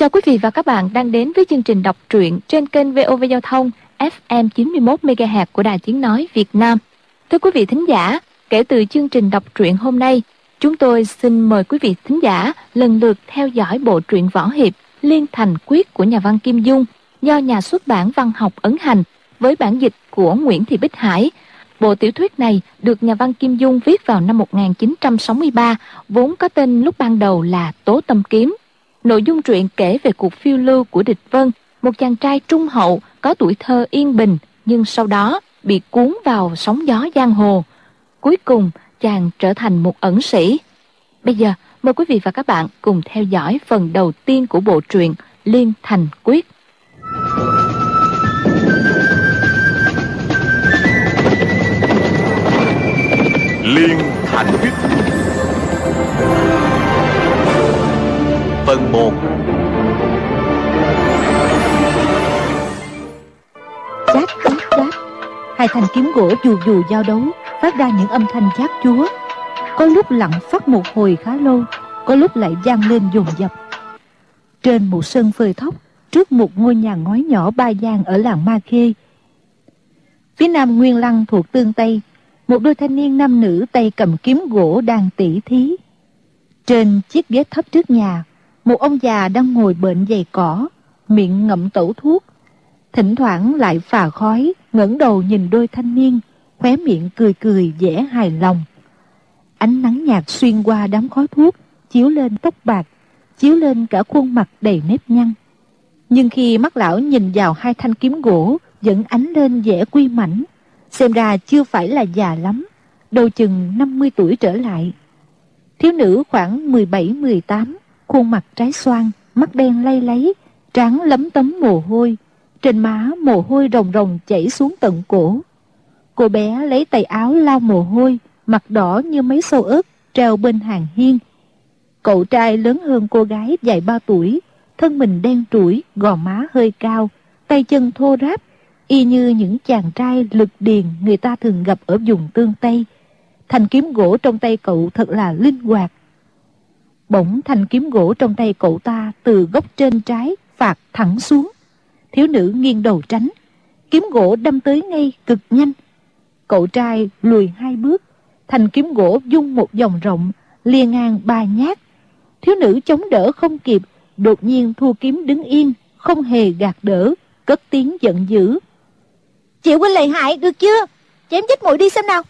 Chào quý vị và các bạn đang đến với chương trình đọc truyện trên kênh VOV Giao thông FM 91 MHz của Đài Tiếng nói Việt Nam. Thưa quý vị thính giả, kể từ chương trình đọc truyện hôm nay, chúng tôi xin mời quý vị thính giả lần lượt theo dõi bộ truyện võ hiệp Liên Thành Quyết của nhà văn Kim Dung do nhà xuất bản văn học ấn hành với bản dịch của Nguyễn Thị Bích Hải. Bộ tiểu thuyết này được nhà văn Kim Dung viết vào năm 1963, vốn có tên lúc ban đầu là Tố Tâm Kiếm. Nội dung truyện kể về cuộc phiêu lưu của địch vân, một chàng trai trung hậu có tuổi thơ yên bình nhưng sau đó bị cuốn vào sóng gió giang hồ. Cuối cùng chàng trở thành một ẩn sĩ. Bây giờ mời quý vị và các bạn cùng theo dõi phần đầu tiên của bộ truyện Liên Thành Quyết. Liên Thành Quyết Phần 1 Chát chát chát. Hai thanh kiếm gỗ dù dù giao đấu, Phát ra những âm thanh chát chúa. Có lúc lặng phát một hồi khá lâu, Có lúc lại vang lên dồn dập. Trên một sân phơi thóc, Trước một ngôi nhà ngói nhỏ ba gian Ở làng Ma Khê. Phía nam Nguyên Lăng thuộc Tương Tây, Một đôi thanh niên nam nữ tay cầm kiếm gỗ đang tỉ thí. Trên chiếc ghế thấp trước nhà một ông già đang ngồi bệnh dày cỏ, miệng ngậm tẩu thuốc. Thỉnh thoảng lại phà khói, ngẩng đầu nhìn đôi thanh niên, khóe miệng cười cười vẻ hài lòng. Ánh nắng nhạt xuyên qua đám khói thuốc, chiếu lên tóc bạc, chiếu lên cả khuôn mặt đầy nếp nhăn. Nhưng khi mắt lão nhìn vào hai thanh kiếm gỗ, vẫn ánh lên vẻ quy mảnh, xem ra chưa phải là già lắm, đầu chừng 50 tuổi trở lại. Thiếu nữ khoảng 17-18, khuôn mặt trái xoan, mắt đen lay lấy, trán lấm tấm mồ hôi, trên má mồ hôi rồng rồng chảy xuống tận cổ. Cô bé lấy tay áo lau mồ hôi, mặt đỏ như mấy sâu ớt treo bên hàng hiên. Cậu trai lớn hơn cô gái vài ba tuổi, thân mình đen trũi, gò má hơi cao, tay chân thô ráp, y như những chàng trai lực điền người ta thường gặp ở vùng tương Tây. Thanh kiếm gỗ trong tay cậu thật là linh hoạt, Bỗng thanh kiếm gỗ trong tay cậu ta từ gốc trên trái phạt thẳng xuống. Thiếu nữ nghiêng đầu tránh. Kiếm gỗ đâm tới ngay cực nhanh. Cậu trai lùi hai bước. Thanh kiếm gỗ dung một vòng rộng, lia ngang ba nhát. Thiếu nữ chống đỡ không kịp, đột nhiên thua kiếm đứng yên, không hề gạt đỡ, cất tiếng giận dữ. Chịu huynh lợi hại, được chưa? Chém chết muội đi xem nào.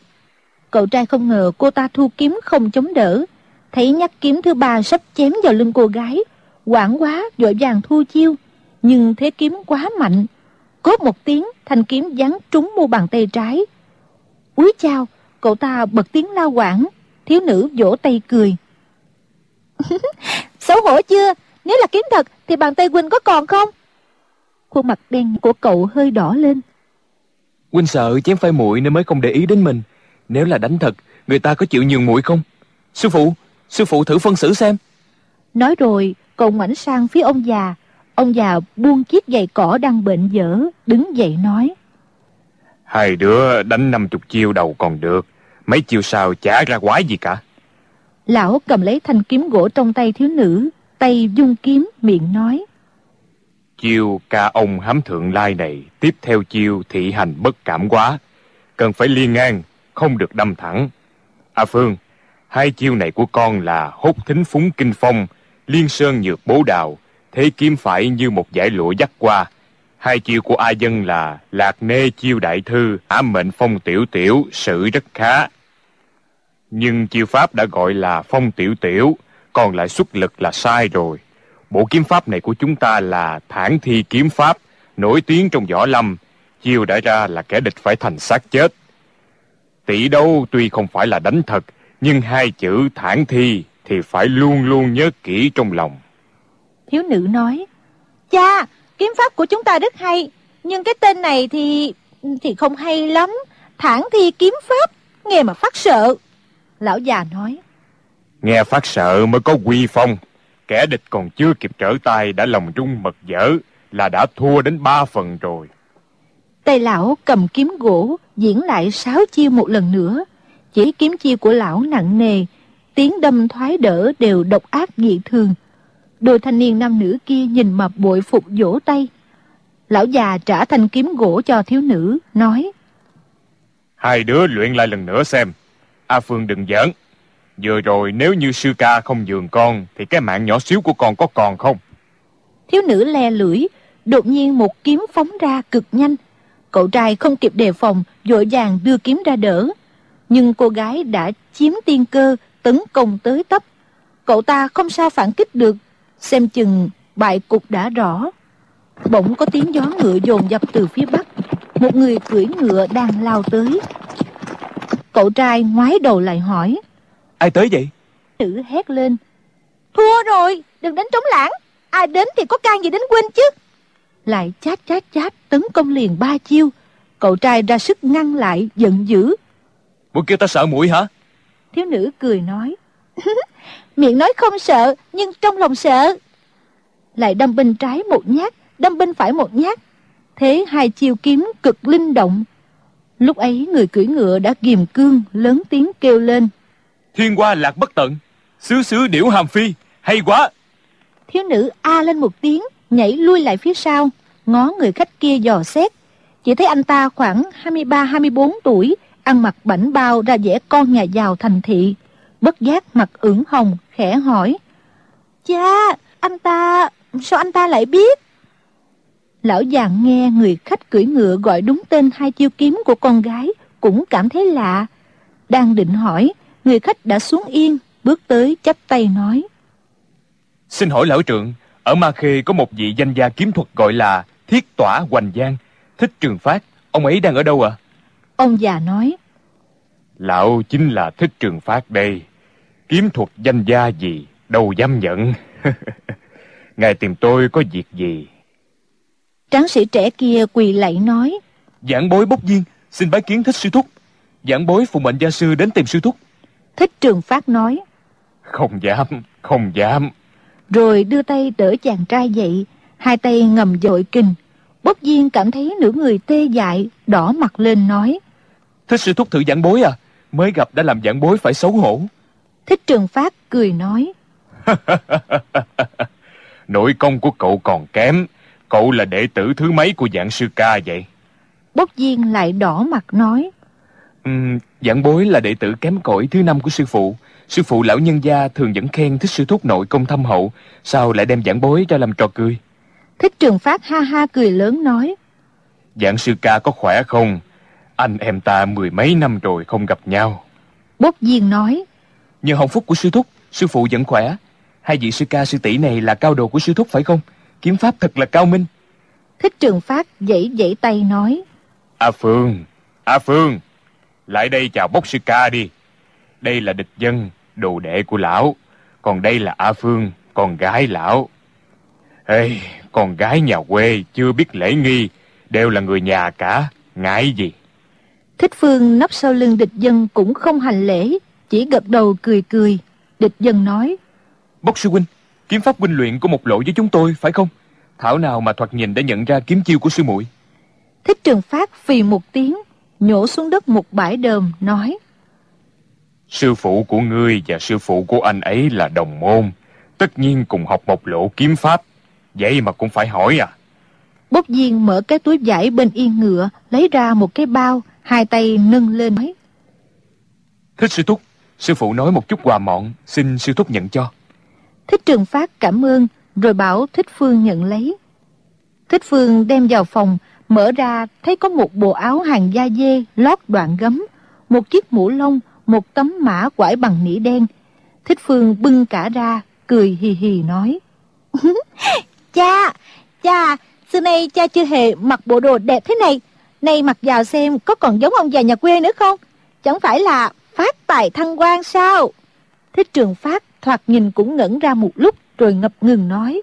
Cậu trai không ngờ cô ta thu kiếm không chống đỡ, thấy nhát kiếm thứ ba sắp chém vào lưng cô gái quảng quá vội vàng thu chiêu. Nhưng thế kiếm quá mạnh. Cốt một tiếng thanh kiếm giáng trúng mu bàn tay trái. Úi chao cậu ta bật tiếng la quảng. Thiếu nữ vỗ tay cười. cười xấu hổ chưa? Nếu là kiếm thật thì bàn tay huynh có còn không? Khuôn mặt đen của cậu hơi đỏ lên. Huynh sợ chém phải muội nên mới không để ý đến mình. Nếu là đánh thật người ta có chịu nhường muội không? Sư phụ Sư phụ thử phân xử xem. Nói rồi cậu ngoảnh sang phía ông già. Ông già buông chiếc giày cỏ đang bệnh dở Đứng dậy nói. Hai đứa đánh năm chục chiêu đầu còn được. Mấy chiêu sau chả ra quái gì cả. Lão cầm lấy thanh kiếm gỗ trong tay thiếu nữ Tay dung kiếm miệng nói. Chiêu ca ông hám thượng lai này Tiếp theo chiêu thị hành bất cảm quá. Cần phải liên ngang Không được đâm thẳng. A Phương Hai chiêu này của con là hốt thính phúng kinh phong, liên sơn nhược bố đào, thế kiếm phải như một giải lụa dắt qua. Hai chiêu của A Dân là lạc nê chiêu đại thư, ám mệnh phong tiểu tiểu, sự rất khá. Nhưng chiêu pháp đã gọi là phong tiểu tiểu, còn lại xuất lực là sai rồi. Bộ kiếm pháp này của chúng ta là thản thi kiếm pháp, nổi tiếng trong võ lâm, chiêu đã ra là kẻ địch phải thành xác chết. Tỷ đấu tuy không phải là đánh thật, nhưng hai chữ thản thi thì phải luôn luôn nhớ kỹ trong lòng. Thiếu nữ nói, Cha, kiếm pháp của chúng ta rất hay, nhưng cái tên này thì thì không hay lắm. Thản thi kiếm pháp, nghe mà phát sợ. Lão già nói, Nghe phát sợ mới có quy phong. Kẻ địch còn chưa kịp trở tay đã lòng trung mật dở là đã thua đến ba phần rồi. Tay lão cầm kiếm gỗ diễn lại sáu chiêu một lần nữa chỉ kiếm chiêu của lão nặng nề tiếng đâm thoái đỡ đều độc ác dị thường Đôi thanh niên nam nữ kia nhìn mà bội phục vỗ tay. Lão già trả thanh kiếm gỗ cho thiếu nữ, nói. Hai đứa luyện lại lần nữa xem. A Phương đừng giỡn. Vừa rồi nếu như sư ca không dường con, thì cái mạng nhỏ xíu của con có còn không? Thiếu nữ le lưỡi, đột nhiên một kiếm phóng ra cực nhanh. Cậu trai không kịp đề phòng, vội vàng đưa kiếm ra đỡ. Nhưng cô gái đã chiếm tiên cơ, tấn công tới tấp. Cậu ta không sao phản kích được, xem chừng bại cục đã rõ. Bỗng có tiếng gió ngựa dồn dập từ phía bắc. Một người cưỡi ngựa đang lao tới. Cậu trai ngoái đầu lại hỏi. Ai tới vậy? Nữ hét lên. Thua rồi, đừng đánh trống lãng. Ai đến thì có can gì đến quên chứ. Lại chát chát chát tấn công liền ba chiêu. Cậu trai ra sức ngăn lại, giận dữ. Muốn kêu ta sợ mũi hả? Thiếu nữ cười nói. Miệng nói không sợ, nhưng trong lòng sợ. Lại đâm bên trái một nhát, đâm bên phải một nhát. Thế hai chiêu kiếm cực linh động. Lúc ấy người cưỡi ngựa đã kiềm cương, lớn tiếng kêu lên. Thiên hoa lạc bất tận, xứ xứ điểu hàm phi, hay quá. Thiếu nữ a lên một tiếng, nhảy lui lại phía sau, ngó người khách kia dò xét. Chỉ thấy anh ta khoảng 23-24 tuổi, ăn mặc bảnh bao ra vẻ con nhà giàu thành thị. Bất giác mặt ửng hồng, khẽ hỏi. Cha, anh ta, sao anh ta lại biết? Lão già nghe người khách cưỡi ngựa gọi đúng tên hai chiêu kiếm của con gái, cũng cảm thấy lạ. Đang định hỏi, người khách đã xuống yên, bước tới chắp tay nói. Xin hỏi lão trượng, ở Ma Khê có một vị danh gia kiếm thuật gọi là Thiết Tỏa Hoành Giang, thích trường phát, ông ấy đang ở đâu ạ? À? Ông già nói. Lão chính là thích trường phát đây. Kiếm thuật danh gia gì, đâu dám nhận. Ngài tìm tôi có việc gì? Tráng sĩ trẻ kia quỳ lạy nói. Giảng bối bốc viên, xin bái kiến thích sư thúc. Giảng bối phụng mệnh gia sư đến tìm sư thúc. Thích trường phát nói. Không dám, không dám. Rồi đưa tay đỡ chàng trai dậy, hai tay ngầm dội kinh. Bốc viên cảm thấy nửa người tê dại, đỏ mặt lên nói. Thích sư thúc thử giảng bối à? Mới gặp đã làm giảng bối phải xấu hổ. Thích trường phát cười nói. Nội công của cậu còn kém. Cậu là đệ tử thứ mấy của dạng sư ca vậy? Bốc viên lại đỏ mặt nói. Um, giảng bối là đệ tử kém cỏi thứ năm của sư phụ. Sư phụ lão nhân gia thường vẫn khen thích sư thúc nội công thâm hậu. Sao lại đem giảng bối ra làm trò cười? Thích trường phát ha ha cười lớn nói. Dạng sư ca có khỏe không? Anh em ta mười mấy năm rồi không gặp nhau. Bốc viên nói. Nhờ hồng phúc của sư thúc, sư phụ vẫn khỏe. Hai vị sư ca sư tỷ này là cao đồ của sư thúc phải không? Kiếm pháp thật là cao minh. Thích trường phát dãy dãy tay nói. A Phương, A Phương, lại đây chào bốc sư ca đi. Đây là địch dân, đồ đệ của lão. Còn đây là A Phương, con gái lão. Ê, con gái nhà quê chưa biết lễ nghi, đều là người nhà cả, ngại gì. Thích Phương nấp sau lưng địch dân cũng không hành lễ, chỉ gật đầu cười cười. Địch dân nói. Bốc sư huynh, kiếm pháp huynh luyện của một lộ với chúng tôi, phải không? Thảo nào mà thoạt nhìn đã nhận ra kiếm chiêu của sư muội. Thích Trường Phát phì một tiếng, nhổ xuống đất một bãi đờm, nói. Sư phụ của ngươi và sư phụ của anh ấy là đồng môn, tất nhiên cùng học một lộ kiếm pháp. Vậy mà cũng phải hỏi à? Bốc viên mở cái túi vải bên yên ngựa, lấy ra một cái bao, hai tay nâng lên nói. Thích sư thúc, sư phụ nói một chút quà mọn, xin sư thúc nhận cho. Thích Trường Phát cảm ơn, rồi bảo Thích Phương nhận lấy. Thích Phương đem vào phòng, mở ra thấy có một bộ áo hàng da dê lót đoạn gấm, một chiếc mũ lông, một tấm mã quải bằng nỉ đen. Thích Phương bưng cả ra, cười hì hì nói. cha, cha, xưa nay cha chưa hề mặc bộ đồ đẹp thế này. Này mặc vào xem có còn giống ông già nhà quê nữa không? Chẳng phải là phát tài thăng quan sao? Thích Trường Phát thoạt nhìn cũng ngẩn ra một lúc rồi ngập ngừng nói.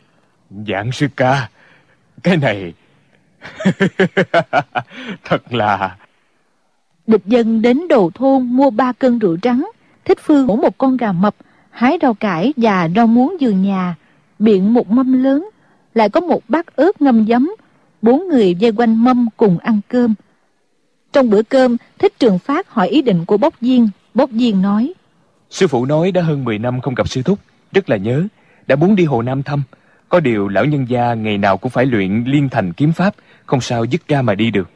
Dạng sư ca, cái này... Thật là... Địch dân đến đầu thôn mua ba cân rượu trắng, thích phương mổ một con gà mập, hái rau cải và rau muống giường nhà, biện một mâm lớn, lại có một bát ớt ngâm giấm, bốn người vây quanh mâm cùng ăn cơm. Trong bữa cơm, Thích Trường Phát hỏi ý định của bốc viên, bốc viên nói. Sư phụ nói đã hơn 10 năm không gặp sư thúc, rất là nhớ. đã muốn đi Hồ Nam thăm. Có điều lão nhân gia ngày nào cũng phải luyện liên thành kiếm pháp, không sao dứt ra mà đi được.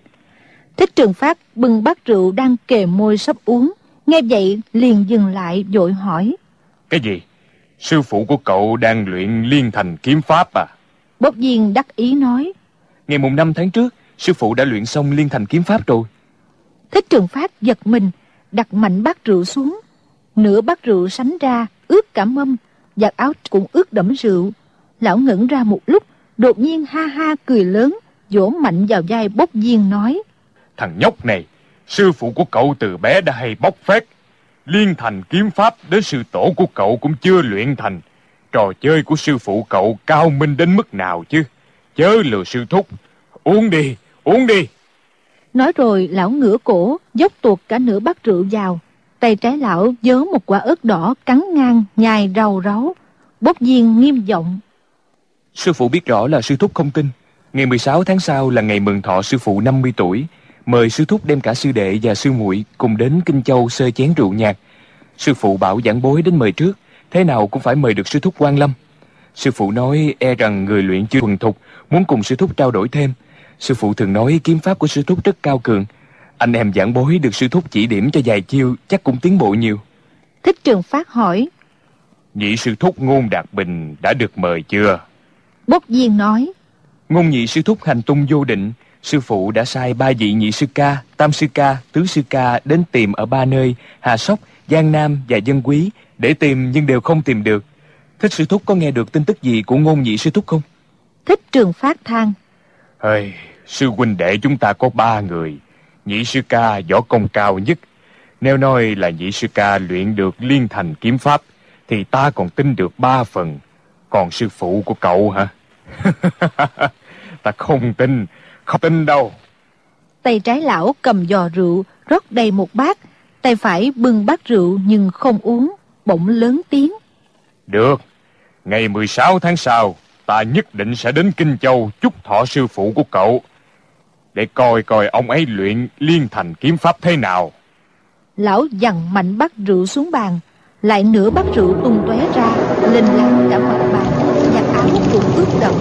Thích Trường Phát bưng bát rượu đang kề môi sắp uống, nghe vậy liền dừng lại vội hỏi. Cái gì? Sư phụ của cậu đang luyện liên thành kiếm pháp à? Bốc viên đắc ý nói. Ngày mùng 5 tháng trước, sư phụ đã luyện xong liên thành kiếm pháp rồi. Thích Trường Phát giật mình, đặt mạnh bát rượu xuống. Nửa bát rượu sánh ra, ướt cả mâm, giặt áo cũng ướt đẫm rượu. Lão ngẩn ra một lúc, đột nhiên ha ha cười lớn, vỗ mạnh vào vai bốc viên nói. Thằng nhóc này, sư phụ của cậu từ bé đã hay bóc phét. Liên thành kiếm pháp đến sư tổ của cậu cũng chưa luyện thành. Trò chơi của sư phụ cậu cao minh đến mức nào chứ? Chớ lừa sư thúc. Uống đi, uống đi. Nói rồi lão ngửa cổ, dốc tuột cả nửa bát rượu vào. Tay trái lão dớ một quả ớt đỏ cắn ngang, nhai rau ráu. Bốc viên nghiêm giọng. Sư phụ biết rõ là sư thúc không tin. Ngày 16 tháng sau là ngày mừng thọ sư phụ 50 tuổi. Mời sư thúc đem cả sư đệ và sư muội cùng đến Kinh Châu sơ chén rượu nhạc. Sư phụ bảo giảng bối đến mời trước, thế nào cũng phải mời được sư thúc quan lâm. Sư phụ nói e rằng người luyện chưa thuần thục, muốn cùng sư thúc trao đổi thêm. Sư phụ thường nói kiếm pháp của sư thúc rất cao cường. Anh em giảng bối được sư thúc chỉ điểm cho vài chiêu chắc cũng tiến bộ nhiều. Thích Trường Phát hỏi. Nhị sư thúc ngôn đạt bình đã được mời chưa? Bốc viên nói. Ngôn nhị sư thúc hành tung vô định, sư phụ đã sai ba vị nhị sư ca, tam sư ca, tứ sư ca đến tìm ở ba nơi, Hà Sóc, Giang Nam và Dân Quý, để tìm nhưng đều không tìm được. Thích sư thúc có nghe được tin tức gì của ngôn nhị sư thúc không? Thích Trường Phát than. Ơi, sư huynh đệ chúng ta có ba người. Nhị sư ca võ công cao nhất. Nếu nói là nhị sư ca luyện được liên thành kiếm pháp, thì ta còn tin được ba phần. Còn sư phụ của cậu hả? ta không tin, không tin đâu. Tay trái lão cầm giò rượu, rót đầy một bát. Tay phải bưng bát rượu nhưng không uống, bỗng lớn tiếng. Được, ngày 16 tháng sau, ta nhất định sẽ đến Kinh Châu chúc thọ sư phụ của cậu. Để coi coi ông ấy luyện liên thành kiếm pháp thế nào. Lão dằn mạnh bát rượu xuống bàn, lại nửa bát rượu tung tóe ra, lên láng cả mặt bàn, và áo cũng ướt đẫm.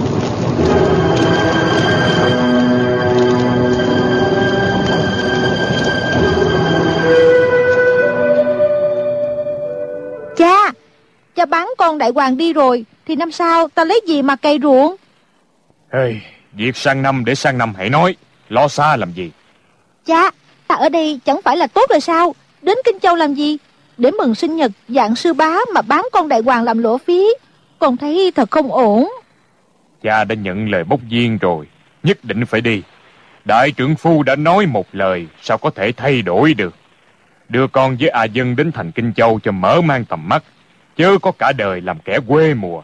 Cha, cha bán con đại hoàng đi rồi, thì năm sau ta lấy gì mà cày ruộng? Hey, việc sang năm để sang năm hãy nói, lo xa làm gì? Cha, ta ở đây chẳng phải là tốt rồi sao? Đến Kinh Châu làm gì? Để mừng sinh nhật dạng sư bá mà bán con đại hoàng làm lỗ phí. Con thấy thật không ổn. Cha đã nhận lời bốc viên rồi, nhất định phải đi. Đại trưởng phu đã nói một lời, sao có thể thay đổi được? Đưa con với A Dân đến thành Kinh Châu cho mở mang tầm mắt, chớ có cả đời làm kẻ quê mùa.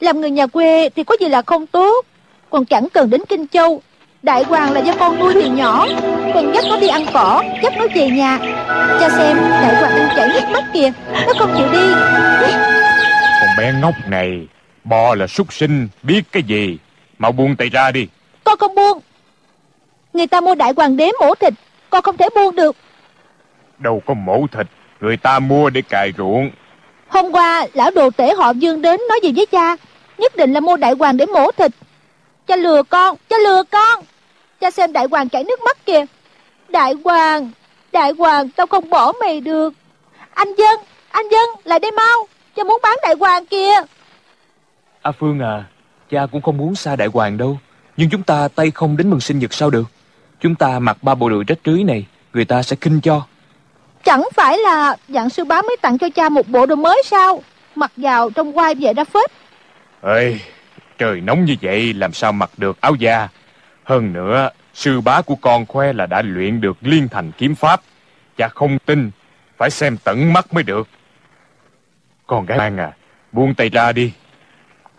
Làm người nhà quê thì có gì là không tốt. Còn chẳng cần đến Kinh Châu. Đại hoàng là do con nuôi từ nhỏ. Con dắt nó đi ăn cỏ, dắt nó về nhà. Cha xem, đại hoàng đang chảy nước mắt kìa. Nó không chịu đi. Con bé ngốc này, bò là súc sinh, biết cái gì. Mau buông tay ra đi. Con không buông. Người ta mua đại hoàng đế mổ thịt. Con không thể buông được. Đâu có mổ thịt, người ta mua để cài ruộng. Hôm qua, lão đồ tể họ Dương đến nói gì với cha. Nhất định là mua đại hoàng để mổ thịt. Cha lừa con, cha lừa con. Cha xem đại hoàng chảy nước mắt kìa. Đại hoàng, đại hoàng, tao không bỏ mày được. Anh Dân, anh Dân, lại đây mau. Cha muốn bán đại hoàng kìa. A Phương à, cha cũng không muốn xa đại hoàng đâu. Nhưng chúng ta tay không đến mừng sinh nhật sao được? Chúng ta mặc ba bộ đồ rách rưới này, người ta sẽ khinh cho. Chẳng phải là dạng sư bá mới tặng cho cha một bộ đồ mới sao? Mặc vào trong quai vậy ra phết. Ê, trời nóng như vậy làm sao mặc được áo da. Hơn nữa, sư bá của con khoe là đã luyện được liên thành kiếm pháp. Cha không tin, phải xem tận mắt mới được. Con gái An à, buông tay ra đi.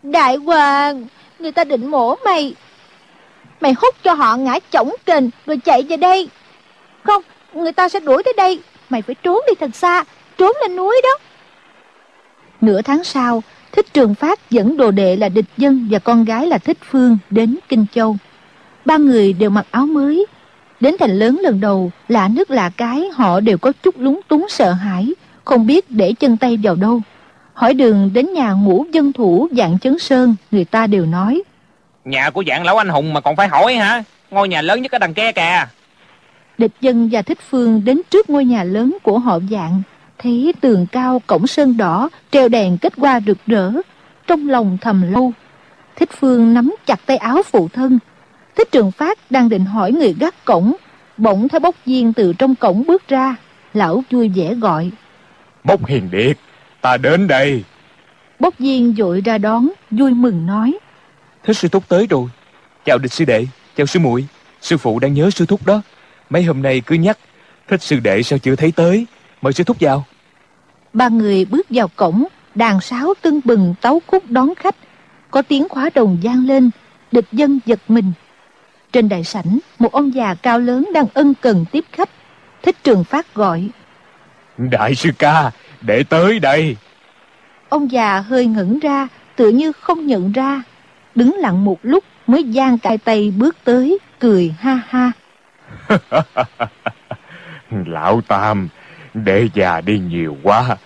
Đại hoàng, người ta định mổ mày. Mày hút cho họ ngã chổng kình rồi chạy về đây. Không, người ta sẽ đuổi tới đây. Mày phải trốn đi thật xa, trốn lên núi đó. Nửa tháng sau, Thích Trường Phát dẫn đồ đệ là Địch Dân và con gái là Thích Phương đến Kinh Châu. Ba người đều mặc áo mới. Đến thành lớn lần đầu, lạ nước lạ cái, họ đều có chút lúng túng sợ hãi, không biết để chân tay vào đâu. Hỏi đường đến nhà ngũ dân thủ dạng chấn sơn, người ta đều nói. Nhà của dạng lão anh hùng mà còn phải hỏi hả? Ngôi nhà lớn nhất ở đằng kia kìa. Địch dân và thích phương đến trước ngôi nhà lớn của họ dạng, thấy tường cao cổng sơn đỏ, treo đèn kết hoa rực rỡ. Trong lòng thầm lâu, thích phương nắm chặt tay áo phụ thân. Thích trường phát đang định hỏi người gác cổng, bỗng thấy bốc viên từ trong cổng bước ra. Lão vui vẻ gọi. Bốc hiền điệt, ta đến đây. Bốc viên dội ra đón, vui mừng nói. Thích sư thúc tới rồi. Chào địch sư đệ, chào sư muội Sư phụ đang nhớ sư thúc đó. Mấy hôm nay cứ nhắc, thích sư đệ sao chưa thấy tới. Mời sư thúc vào. Ba người bước vào cổng, đàn sáo tưng bừng tấu khúc đón khách. Có tiếng khóa đồng gian lên, địch dân giật mình. Trên đại sảnh, một ông già cao lớn đang ân cần tiếp khách. Thích trường phát gọi. Đại sư ca, để tới đây. Ông già hơi ngẩn ra, tựa như không nhận ra. Đứng lặng một lúc mới giang cài tay bước tới, cười ha ha. Lão Tam, đệ già đi nhiều quá.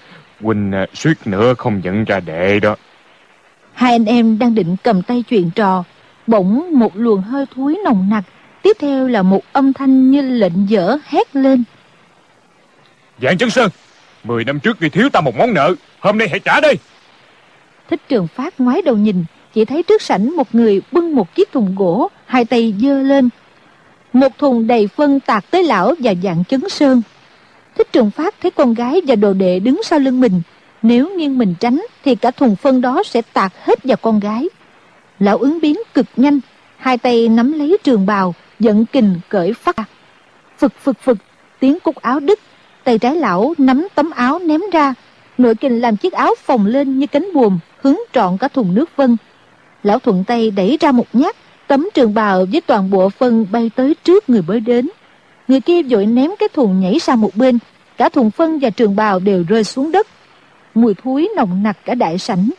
Huynh à, suýt nữa không nhận ra đệ đó. Hai anh em đang định cầm tay chuyện trò. Bỗng một luồng hơi thối nồng nặc. Tiếp theo là một âm thanh như lệnh dở hét lên. Dạng chân sơn, mười năm trước ngươi thiếu ta một món nợ. Hôm nay hãy trả đây. Thích trường phát ngoái đầu nhìn. Chỉ thấy trước sảnh một người bưng một chiếc thùng gỗ. Hai tay dơ lên. Một thùng đầy phân tạc tới lão và dạng chấn sơn. Thích trường phát thấy con gái và đồ đệ đứng sau lưng mình. Nếu nghiêng mình tránh thì cả thùng phân đó sẽ tạc hết vào con gái. Lão ứng biến cực nhanh, hai tay nắm lấy trường bào, giận kình cởi phát. Phực phực phực, tiếng cúc áo đứt, tay trái lão nắm tấm áo ném ra. Nội kình làm chiếc áo phồng lên như cánh buồm, hướng trọn cả thùng nước vân. Lão thuận tay đẩy ra một nhát, tấm trường bào với toàn bộ phân bay tới trước người mới đến. Người kia vội ném cái thùng nhảy sang một bên, cả thùng phân và trường bào đều rơi xuống đất. Mùi thúi nồng nặc cả đại sảnh.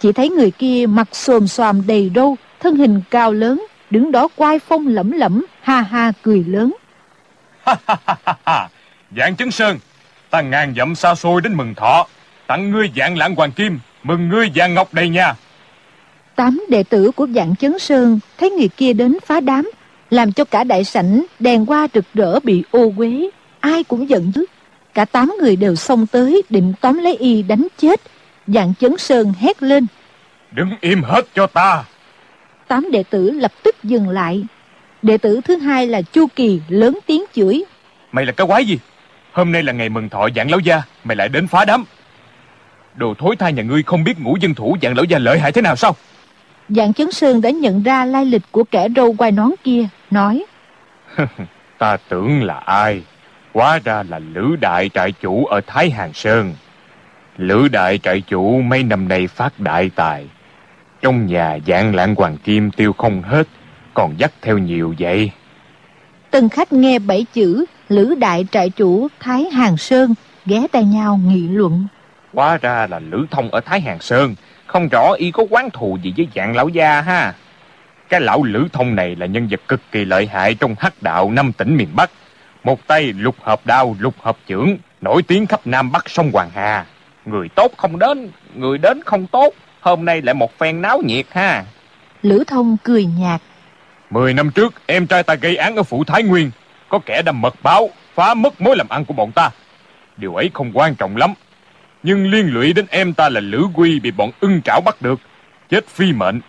Chỉ thấy người kia mặt xồm xoàm đầy râu, thân hình cao lớn, đứng đó quai phong lẩm lẩm, ha ha cười lớn. dạng chấn sơn, ta ngàn dặm xa xôi đến mừng thọ, tặng ngươi dạng lãng hoàng kim, mừng ngươi vàng ngọc đầy nhà. Tám đệ tử của dạng chấn sơn thấy người kia đến phá đám, làm cho cả đại sảnh đèn hoa rực rỡ bị ô quế, ai cũng giận dữ. Cả tám người đều xông tới định tóm lấy y đánh chết. Dạng chấn sơn hét lên. Đứng im hết cho ta. Tám đệ tử lập tức dừng lại. Đệ tử thứ hai là Chu Kỳ lớn tiếng chửi. Mày là cái quái gì? Hôm nay là ngày mừng thọ dạng lão gia, mày lại đến phá đám. Đồ thối tha nhà ngươi không biết ngũ dân thủ dạng lão gia lợi hại thế nào sao? Dạng chấn sơn đã nhận ra lai lịch của kẻ râu quai nón kia, nói. ta tưởng là ai? Hóa ra là Lữ Đại trại chủ ở Thái Hàng Sơn. Lữ Đại trại chủ mấy năm nay phát đại tài. Trong nhà dạng lạng hoàng kim tiêu không hết, còn dắt theo nhiều vậy. Tân khách nghe bảy chữ Lữ Đại trại chủ Thái Hàng Sơn ghé tay nhau nghị luận. Hóa ra là Lữ Thông ở Thái Hàng Sơn, không rõ y có quán thù gì với dạng lão gia ha. Cái lão Lữ Thông này là nhân vật cực kỳ lợi hại trong hắc đạo năm tỉnh miền Bắc. Một tay lục hợp đao, lục hợp trưởng, nổi tiếng khắp Nam Bắc sông Hoàng Hà. Người tốt không đến, người đến không tốt. Hôm nay lại một phen náo nhiệt ha. Lữ Thông cười nhạt. Mười năm trước, em trai ta gây án ở phủ Thái Nguyên. Có kẻ đâm mật báo, phá mất mối làm ăn của bọn ta. Điều ấy không quan trọng lắm. Nhưng liên lụy đến em ta là Lữ Quy bị bọn ưng trảo bắt được. Chết phi mệnh.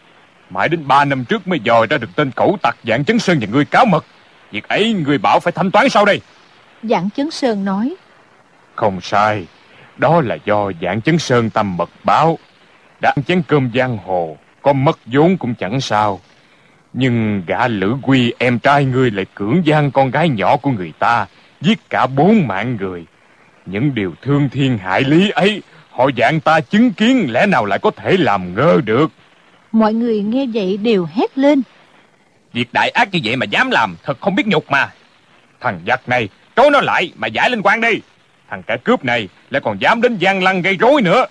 Mãi đến ba năm trước mới dò ra được tên cẩu tặc dạng chấn sơn và người cáo mật. Việc ấy người bảo phải thanh toán sau đây Giảng Chấn Sơn nói Không sai Đó là do Giảng Chấn Sơn tâm mật báo Đã ăn chén cơm giang hồ Có mất vốn cũng chẳng sao Nhưng gã Lữ Quy em trai ngươi lại cưỡng gian con gái nhỏ của người ta Giết cả bốn mạng người Những điều thương thiên hại lý ấy Họ dạng ta chứng kiến lẽ nào lại có thể làm ngơ được? Mọi người nghe vậy đều hét lên. Việc đại ác như vậy mà dám làm Thật không biết nhục mà. Thằng giặc này trói nó lại mà giải lên quan đi. Thằng kẻ cướp này lại còn dám đến gian lăng gây rối nữa.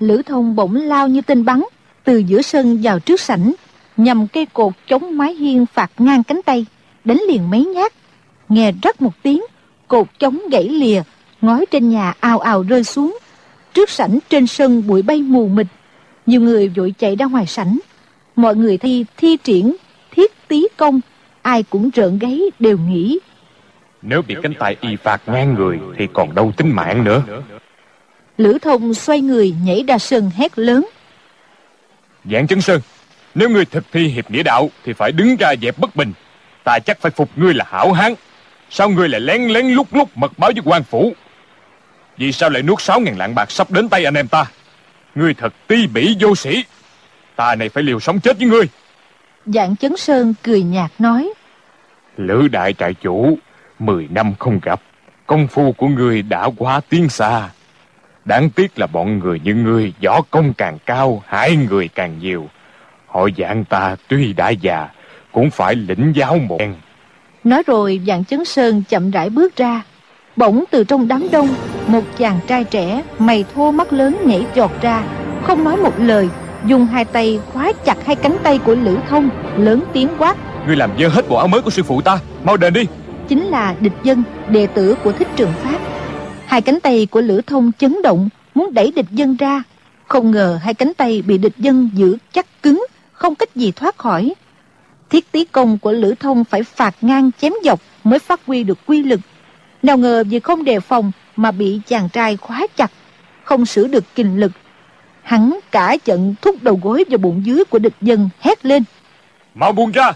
Lữ thông bỗng lao như tên bắn Từ giữa sân vào trước sảnh Nhằm cây cột chống mái hiên phạt ngang cánh tay Đánh liền mấy nhát. Nghe rắc một tiếng Cột chống gãy lìa Ngói trên nhà ào ào rơi xuống. Trước sảnh trên sân bụi bay mù mịt nhiều người vội chạy ra ngoài sảnh. Mọi người thi thi triển thiết tí công ai cũng rợn gáy đều nghĩ. Nếu bị cánh tay y phạt ngang người thì còn đâu tính mạng nữa. Lữ thông xoay người nhảy ra sân hét lớn. Dạng chân sơn Nếu ngươi thực thi hiệp nghĩa đạo Thì phải đứng ra dẹp bất bình. Ta chắc phải phục ngươi là hảo hán. Sao ngươi lại lén lén lúc lúc mật báo với quan phủ Vì sao lại nuốt sáu ngàn lạng bạc sắp đến tay anh em ta? Ngươi thật ti bỉ vô sĩ. Ta này phải liều sống chết với ngươi. Dạng chấn sơn cười nhạt nói. Lữ đại trại chủ Mười năm không gặp. Công phu của ngươi đã quá tiến xa. Đáng tiếc là bọn người như ngươi võ công càng cao, hại người càng nhiều. Hội dạng ta tuy đã già, cũng phải lĩnh giáo một Nói rồi dạng chấn sơn chậm rãi bước ra. Bỗng từ trong đám đông, một chàng trai trẻ, mày thô mắt lớn nhảy giọt ra, không nói một lời, dùng hai tay khóa chặt hai cánh tay của Lữ Thông, lớn tiếng quát. Ngươi làm dơ hết bộ áo mới của sư phụ ta, mau đền đi. Chính là địch dân, đệ tử của thích trường Pháp. Hai cánh tay của Lữ Thông chấn động, muốn đẩy địch dân ra. Không ngờ hai cánh tay bị địch dân giữ chắc cứng, không cách gì thoát khỏi. Thiết tí công của Lữ Thông phải phạt ngang chém dọc mới phát huy được quy lực. Nào ngờ vì không đề phòng mà bị chàng trai khóa chặt, không xử được kình lực. Hắn cả trận thúc đầu gối vào bụng dưới của địch dân hét lên. Mau buông ra!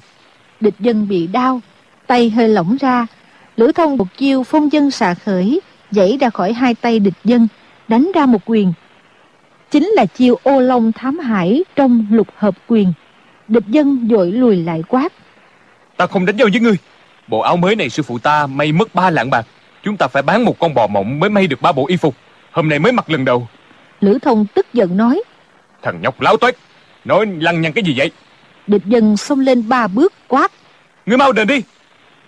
Địch dân bị đau, tay hơi lỏng ra. Lữ thông một chiêu phong dân xạ khởi, dãy ra khỏi hai tay địch dân, đánh ra một quyền. Chính là chiêu ô long thám hải trong lục hợp quyền. Địch dân dội lùi lại quát. Ta không đánh nhau với ngươi. Bộ áo mới này sư phụ ta may mất ba lạng bạc. Chúng ta phải bán một con bò mộng mới may được ba bộ y phục. Hôm nay mới mặc lần đầu. Lữ thông tức giận nói. Thằng nhóc láo toét. Nói lăng nhăng cái gì vậy? Địch dân xông lên ba bước quát. Ngươi mau đền đi.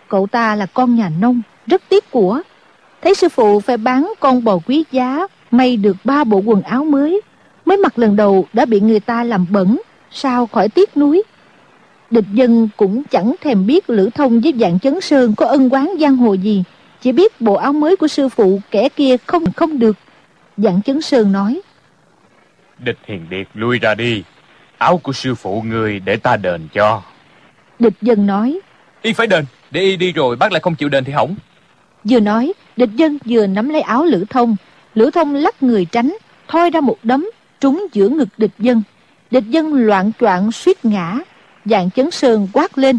Cậu ta là con nhà nông, rất tiếc của. Thấy sư phụ phải bán con bò quý giá may được ba bộ quần áo mới mới mặc lần đầu đã bị người ta làm bẩn sao khỏi tiếc núi địch dân cũng chẳng thèm biết lữ thông với dạng chấn sơn có ân quán giang hồ gì chỉ biết bộ áo mới của sư phụ kẻ kia không không được. Dạng chấn sơn nói. Địch hiền điệt lui ra đi. Áo của sư phụ người để ta đền cho. Địch dân nói. Y phải đền. Để y đi rồi bác lại không chịu đền thì hỏng. Vừa nói địch dân vừa nắm lấy áo lữ thông. Lữ thông lắc người tránh thoi ra một đấm trúng giữa ngực địch dân. Địch dân loạn choạng suýt ngã. Dạng chấn sơn quát lên.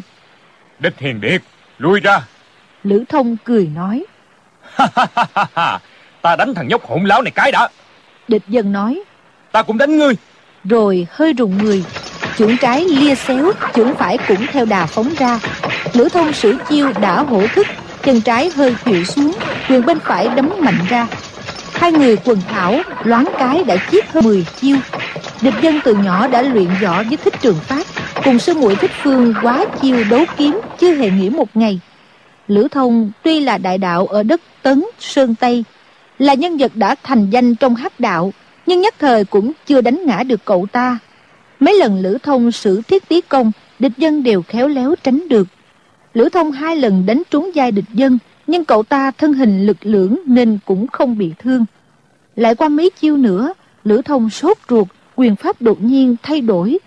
Địch hiền điệt lui ra lữ thông cười nói. Ta đánh thằng nhóc hỗn láo này cái đã. Địch dân nói. Ta cũng đánh ngươi. Rồi hơi rùng người. Chưởng trái lia xéo chưởng phải cũng theo đà phóng ra. Lữ thông sử chiêu đã hổ thức chân trái hơi khuỵu xuống quyền bên phải đấm mạnh ra. Hai người quần thảo loáng cái đã chiết hơn 10 chiêu. Địch dân từ nhỏ đã luyện võ với thích trường pháp cùng sư muội thích phương quá chiêu đấu kiếm chưa hề nghỉ một ngày lữ thông tuy là đại đạo ở đất tấn sơn tây là nhân vật đã thành danh trong hắc đạo nhưng nhất thời cũng chưa đánh ngã được cậu ta mấy lần lữ thông sử thiết tí công địch dân đều khéo léo tránh được lữ thông hai lần đánh trúng vai địch dân nhưng cậu ta thân hình lực lưỡng nên cũng không bị thương. Lại qua mấy chiêu nữa, Lữ Thông sốt ruột, quyền pháp đột nhiên thay đổi,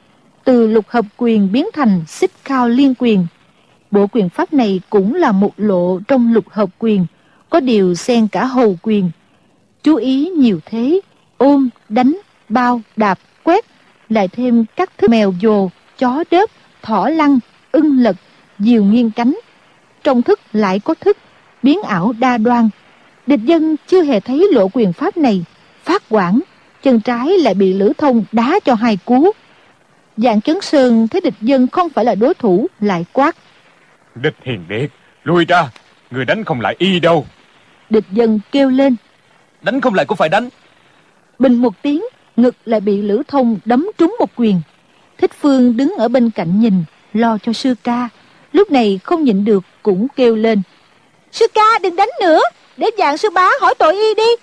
từ lục hợp quyền biến thành xích cao liên quyền. Bộ quyền pháp này cũng là một lộ trong lục hợp quyền, có điều xen cả hầu quyền. Chú ý nhiều thế, ôm, đánh, bao, đạp, quét, lại thêm các thứ mèo dồ, chó đớp, thỏ lăn, ưng lật, diều nghiêng cánh. Trong thức lại có thức, biến ảo đa đoan. Địch dân chưa hề thấy lộ quyền pháp này, phát quản, chân trái lại bị lữ thông đá cho hai cú. Dạng chấn sơn thấy địch dân không phải là đối thủ, lại quát. Địch hiền điệt, lui ra, người đánh không lại y đâu. Địch dân kêu lên. Đánh không lại cũng phải đánh. Bình một tiếng, ngực lại bị lữ thông đấm trúng một quyền. Thích Phương đứng ở bên cạnh nhìn, lo cho sư ca. Lúc này không nhịn được cũng kêu lên. Sư ca đừng đánh nữa Để dạng sư bá hỏi tội y đi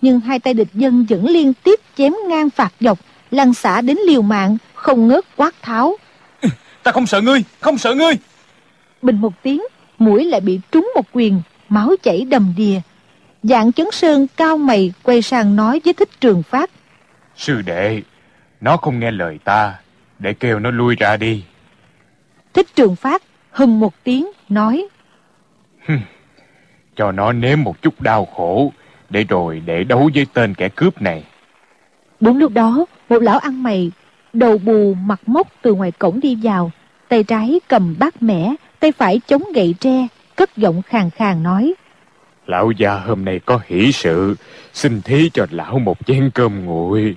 Nhưng hai tay địch dân vẫn liên tiếp chém ngang phạt dọc Lăn xả đến liều mạng Không ngớt quát tháo Ta không sợ ngươi Không sợ ngươi Bình một tiếng Mũi lại bị trúng một quyền Máu chảy đầm đìa Dạng chấn sơn cao mày quay sang nói với thích trường phát. Sư đệ, nó không nghe lời ta, để kêu nó lui ra đi. Thích trường phát hừm một tiếng nói. Cho nó nếm một chút đau khổ, để rồi để đấu với tên kẻ cướp này. Đúng lúc đó, một lão ăn mày, đầu bù mặt mốc từ ngoài cổng đi vào, tay trái cầm bát mẻ, tay phải chống gậy tre, cất giọng khàn khàn nói. Lão già hôm nay có hỷ sự, xin thí cho lão một chén cơm nguội.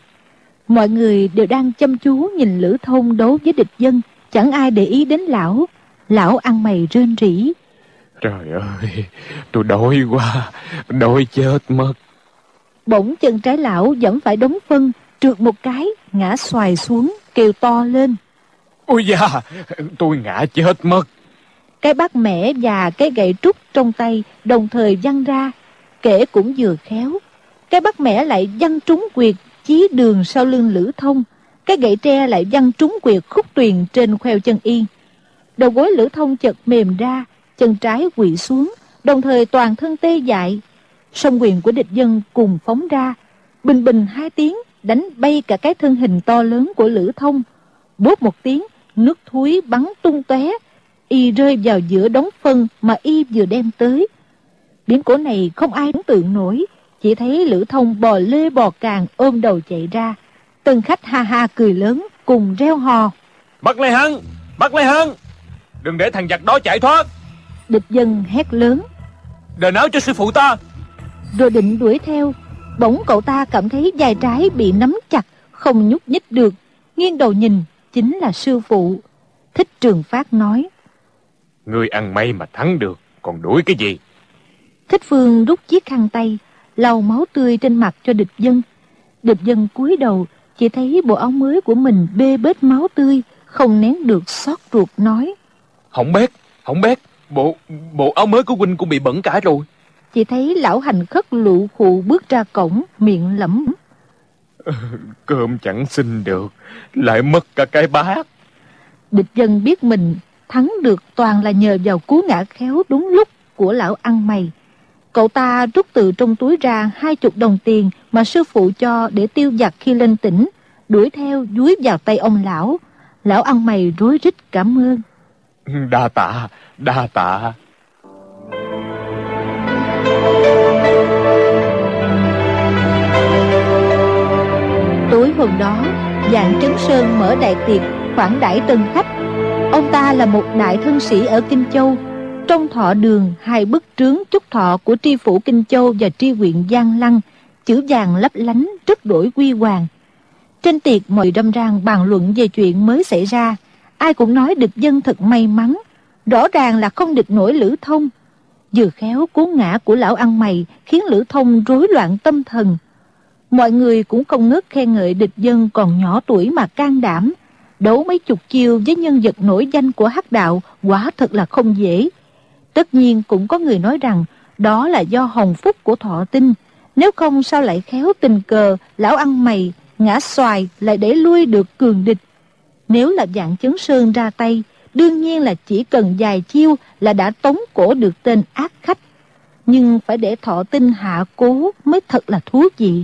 Mọi người đều đang chăm chú nhìn Lữ Thông đấu với địch dân, chẳng ai để ý đến lão. Lão ăn mày rên rỉ. Trời ơi, tôi đói quá, đói chết mất. Bỗng chân trái lão vẫn phải đóng phân, trượt một cái, ngã xoài xuống, kêu to lên. Ôi da, tôi ngã chết mất. Cái bát mẻ và cái gậy trúc trong tay đồng thời văng ra, kể cũng vừa khéo. Cái bát mẻ lại văng trúng quyệt, chí đường sau lưng lữ thông. Cái gậy tre lại văng trúng quyệt khúc tuyền trên khoeo chân y. Đầu gối lữ thông chợt mềm ra, chân trái quỵ xuống, đồng thời toàn thân tê dại. Song quyền của địch dân cùng phóng ra, bình bình hai tiếng, đánh bay cả cái thân hình to lớn của lữ thông. Bốp một tiếng, nước thúi bắn tung tóe y rơi vào giữa đống phân mà y vừa đem tới. Biến cố này không ai tưởng tượng nổi, chỉ thấy Lữ Thông bò lê bò càng ôm đầu chạy ra. Tân khách ha ha cười lớn, cùng reo hò. Bắt lấy hắn, bắt lấy hắn, đừng để thằng giặc đó chạy thoát. Địch dân hét lớn. Đền áo cho sư phụ ta. Rồi định đuổi theo, bỗng cậu ta cảm thấy vai trái bị nắm chặt, không nhúc nhích được. Nghiêng đầu nhìn, chính là sư phụ. Thích Trường Phát nói. Ngươi ăn may mà thắng được, còn đuổi cái gì? Thích Phương rút chiếc khăn tay, lau máu tươi trên mặt cho địch dân. Địch dân cúi đầu, chỉ thấy bộ áo mới của mình bê bết máu tươi, không nén được xót ruột nói. Hỏng bét, hỏng bét, bộ bộ áo mới của huynh cũng bị bẩn cả rồi. Chỉ thấy lão hành khất lụ khụ bước ra cổng, miệng lẩm. Cơm chẳng xin được, lại mất cả cái bát. Địch dân biết mình thắng được toàn là nhờ vào cú ngã khéo đúng lúc của lão ăn mày. Cậu ta rút từ trong túi ra hai chục đồng tiền mà sư phụ cho để tiêu giặt khi lên tỉnh, đuổi theo dúi vào tay ông lão. Lão ăn mày rối rít cảm ơn. Đa tạ, đa tạ. Tối hôm đó, dạng trấn sơn mở đại tiệc khoản đãi tân khách Ông ta là một đại thân sĩ ở Kinh Châu. Trong thọ đường, hai bức trướng chúc thọ của tri phủ Kinh Châu và tri huyện Giang Lăng, chữ vàng lấp lánh, rất đổi quy hoàng. Trên tiệc mọi râm ran bàn luận về chuyện mới xảy ra. Ai cũng nói địch dân thật may mắn. Rõ ràng là không địch nổi lữ thông. Vừa khéo cú ngã của lão ăn mày khiến lữ thông rối loạn tâm thần. Mọi người cũng không ngớt khen ngợi địch dân còn nhỏ tuổi mà can đảm đấu mấy chục chiêu với nhân vật nổi danh của hắc đạo quả thật là không dễ. Tất nhiên cũng có người nói rằng đó là do hồng phúc của thọ tinh. Nếu không sao lại khéo tình cờ, lão ăn mày, ngã xoài lại để lui được cường địch. Nếu là dạng chấn sơn ra tay, đương nhiên là chỉ cần vài chiêu là đã tống cổ được tên ác khách. Nhưng phải để thọ tinh hạ cố mới thật là thú vị.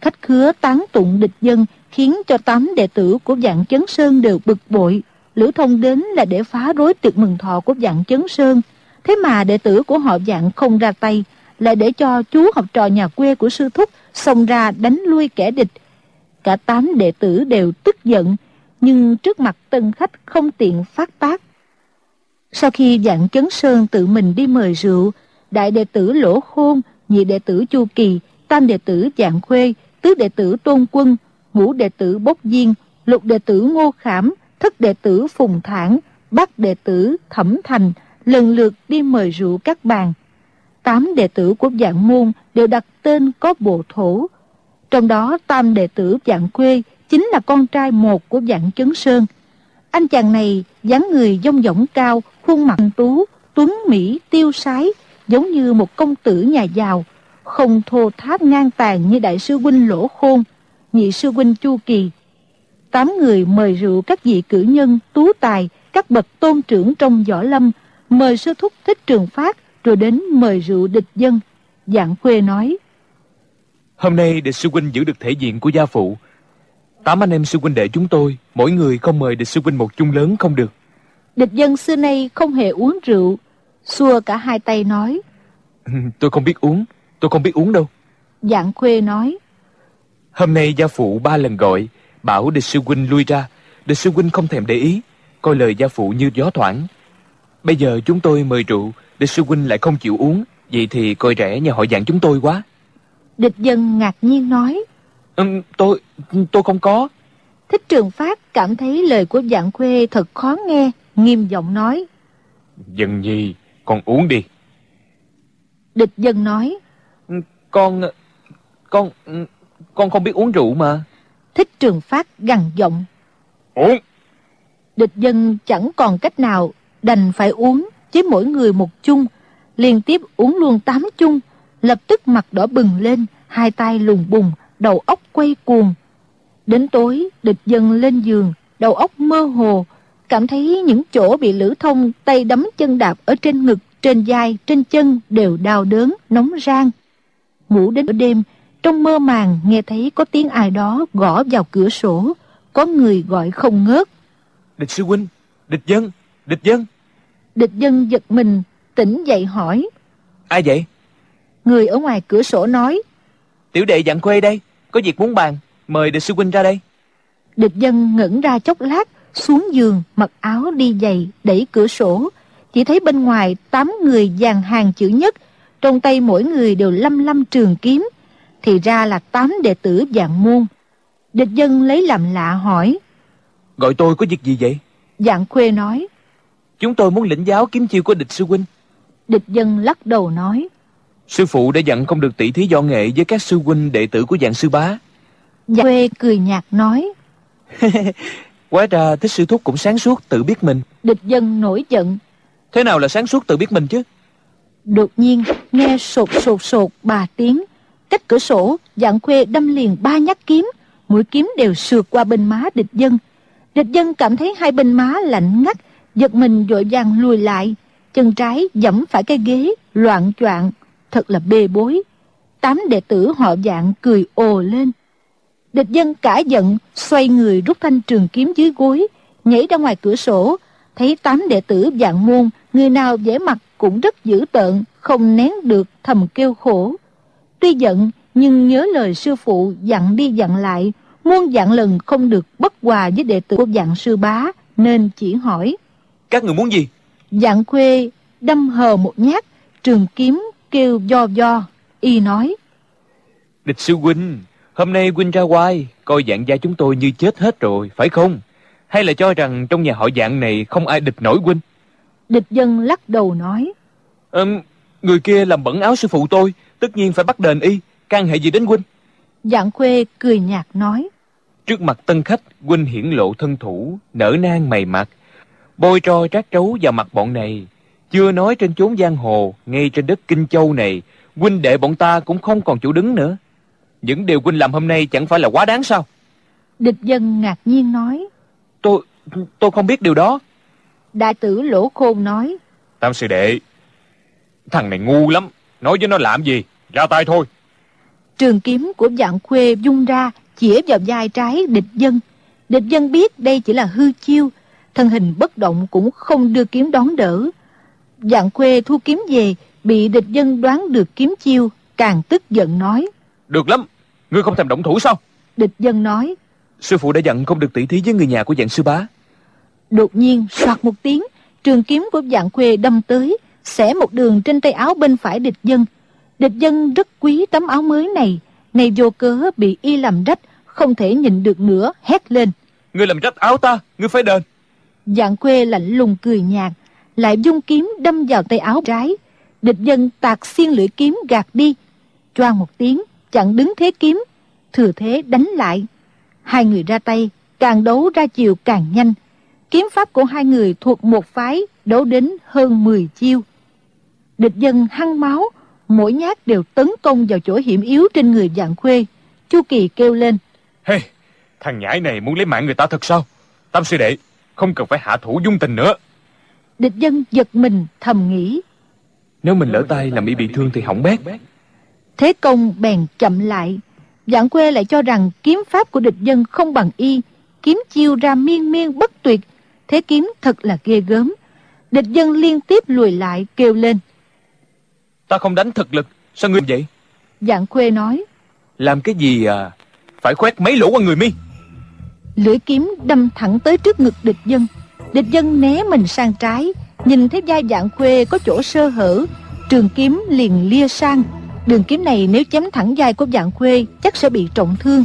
Khách khứa tán tụng địch dân khiến cho tám đệ tử của dạng chấn sơn đều bực bội. Lữ thông đến là để phá rối tiệc mừng thọ của dạng chấn sơn. Thế mà đệ tử của họ dạng không ra tay, lại để cho chú học trò nhà quê của sư thúc xông ra đánh lui kẻ địch. Cả tám đệ tử đều tức giận, nhưng trước mặt tân khách không tiện phát tác. Sau khi dạng chấn sơn tự mình đi mời rượu, đại đệ tử lỗ khôn, nhị đệ tử chu kỳ, tam đệ tử dạng khuê, tứ đệ tử tôn quân, ngũ đệ tử Bốc Diên, lục đệ tử Ngô Khảm, thất đệ tử Phùng Thản, bát đệ tử Thẩm Thành lần lượt đi mời rượu các bàn. Tám đệ tử của dạng môn đều đặt tên có bộ thổ. Trong đó tam đệ tử dạng quê chính là con trai một của dạng chấn sơn. Anh chàng này dáng người dông dỏng cao, khuôn mặt tú, tuấn mỹ, tiêu sái, giống như một công tử nhà giàu, không thô tháp ngang tàn như đại sư huynh lỗ khôn nhị sư huynh Chu Kỳ. Tám người mời rượu các vị cử nhân, tú tài, các bậc tôn trưởng trong võ lâm, mời sư thúc thích trường phát, rồi đến mời rượu địch dân. Dạng khuê nói. Hôm nay địch sư huynh giữ được thể diện của gia phụ. Tám anh em sư huynh đệ chúng tôi, mỗi người không mời địch sư huynh một chung lớn không được. Địch dân xưa nay không hề uống rượu, xua cả hai tay nói. tôi không biết uống, tôi không biết uống đâu. Dạng khuê nói. Hôm nay gia phụ ba lần gọi, bảo địch sư huynh lui ra. Địch sư huynh không thèm để ý, coi lời gia phụ như gió thoảng. Bây giờ chúng tôi mời rượu, địch sư huynh lại không chịu uống, vậy thì coi rẻ nhà họ dạng chúng tôi quá. Địch dân ngạc nhiên nói. Ừ, tôi, tôi không có. Thích trường phát cảm thấy lời của dạng khuê thật khó nghe, nghiêm giọng nói. Dân nhi, con uống đi. Địch dân nói. Con, con, con không biết uống rượu mà. Thích trường phát gằn giọng. Uống. Địch dân chẳng còn cách nào, đành phải uống, với mỗi người một chung, liên tiếp uống luôn tám chung, lập tức mặt đỏ bừng lên, hai tay lùng bùng, đầu óc quay cuồng. Đến tối, địch dân lên giường, đầu óc mơ hồ, cảm thấy những chỗ bị lữ thông tay đấm chân đạp ở trên ngực, trên vai, trên chân đều đau đớn, nóng rang. Ngủ đến đêm, trong mơ màng nghe thấy có tiếng ai đó gõ vào cửa sổ, có người gọi không ngớt. Địch sư huynh, địch dân, địch dân. Địch dân giật mình, tỉnh dậy hỏi. Ai vậy? Người ở ngoài cửa sổ nói. Tiểu đệ dặn quê đây, có việc muốn bàn, mời địch sư huynh ra đây. Địch dân ngẩn ra chốc lát, xuống giường, mặc áo đi giày, đẩy cửa sổ. Chỉ thấy bên ngoài tám người dàn hàng chữ nhất, trong tay mỗi người đều lâm lâm trường kiếm. Thì ra là tám đệ tử dạng môn. Địch dân lấy làm lạ hỏi. Gọi tôi có việc gì vậy? Dạng khuê nói. Chúng tôi muốn lĩnh giáo kiếm chiêu của địch sư huynh. Địch dân lắc đầu nói. Sư phụ đã dặn không được tỷ thí võ nghệ với các sư huynh đệ tử của dạng sư bá. Dạ quê cười nhạt nói. Quá ra thích sư thúc cũng sáng suốt tự biết mình. Địch dân nổi giận. Thế nào là sáng suốt tự biết mình chứ? Đột nhiên nghe sột sột sột ba tiếng. Cách cửa sổ, dạng khuê đâm liền ba nhát kiếm. Mũi kiếm đều sượt qua bên má địch dân. Địch dân cảm thấy hai bên má lạnh ngắt, giật mình vội vàng lùi lại. Chân trái dẫm phải cái ghế, loạn choạng thật là bê bối. Tám đệ tử họ dạng cười ồ lên. Địch dân cả giận, xoay người rút thanh trường kiếm dưới gối, nhảy ra ngoài cửa sổ, thấy tám đệ tử dạng môn, người nào vẻ mặt cũng rất dữ tợn, không nén được thầm kêu khổ. Tuy giận, nhưng nhớ lời sư phụ dặn đi dặn lại, muôn dặn lần không được bất hòa với đệ tử của dạng sư bá, nên chỉ hỏi. Các người muốn gì? Dạng khuê đâm hờ một nhát, trường kiếm kêu do do, y nói. Địch sư huynh, hôm nay huynh ra ngoài, coi dạng gia chúng tôi như chết hết rồi, phải không? Hay là cho rằng trong nhà họ dạng này không ai địch nổi huynh? Địch dân lắc đầu nói. Um, người kia làm bẩn áo sư phụ tôi, tất nhiên phải bắt đền y, can hệ gì đến huynh? Dạng khuê cười nhạt nói. Trước mặt tân khách, huynh hiển lộ thân thủ, nở nang mày mặt, bôi tro trát trấu vào mặt bọn này, chưa nói trên chốn giang hồ, ngay trên đất Kinh Châu này, huynh đệ bọn ta cũng không còn chỗ đứng nữa. Những điều huynh làm hôm nay chẳng phải là quá đáng sao? Địch dân ngạc nhiên nói. Tôi, tôi không biết điều đó. Đại tử lỗ khôn nói. Tam sư đệ, thằng này ngu lắm, nói với nó làm gì, ra tay thôi. Trường kiếm của dạng khuê dung ra, chĩa vào vai trái địch dân. Địch dân biết đây chỉ là hư chiêu, thân hình bất động cũng không đưa kiếm đón đỡ. Dạng khuê thu kiếm về, bị địch dân đoán được kiếm chiêu, càng tức giận nói. Được lắm, ngươi không thèm động thủ sao? Địch dân nói. Sư phụ đã dặn không được tỷ thí với người nhà của dạng sư bá. Đột nhiên, soạt một tiếng, trường kiếm của dạng khuê đâm tới, xẻ một đường trên tay áo bên phải địch dân. Địch dân rất quý tấm áo mới này, này vô cớ bị y làm rách, không thể nhìn được nữa, hét lên. Ngươi làm rách áo ta, ngươi phải đền. Dạng khuê lạnh lùng cười nhạt, lại dung kiếm đâm vào tay áo trái. Địch dân tạc xiên lưỡi kiếm gạt đi. Choang một tiếng, chặn đứng thế kiếm, thừa thế đánh lại. Hai người ra tay, càng đấu ra chiều càng nhanh. Kiếm pháp của hai người thuộc một phái, đấu đến hơn 10 chiêu. Địch dân hăng máu, mỗi nhát đều tấn công vào chỗ hiểm yếu trên người dạng khuê. Chu Kỳ kêu lên. Hey, thằng nhãi này muốn lấy mạng người ta thật sao? Tam sư đệ, không cần phải hạ thủ dung tình nữa. Địch dân giật mình thầm nghĩ. Nếu mình lỡ tay làm y bị thương thì hỏng bét. Thế công bèn chậm lại. Dạng quê lại cho rằng kiếm pháp của địch dân không bằng y, kiếm chiêu ra miên miên bất tuyệt. Thế kiếm thật là ghê gớm. Địch dân liên tiếp lùi lại kêu lên. Ta không đánh thực lực, sao ngươi vậy? Dạng quê nói. Làm cái gì à? Phải khoét mấy lỗ qua người mi. Lưỡi kiếm đâm thẳng tới trước ngực địch dân. Địch dân né mình sang trái, nhìn thấy vai dạng quê có chỗ sơ hở, trường kiếm liền lia sang. Đường kiếm này nếu chém thẳng vai của dạng quê chắc sẽ bị trọng thương.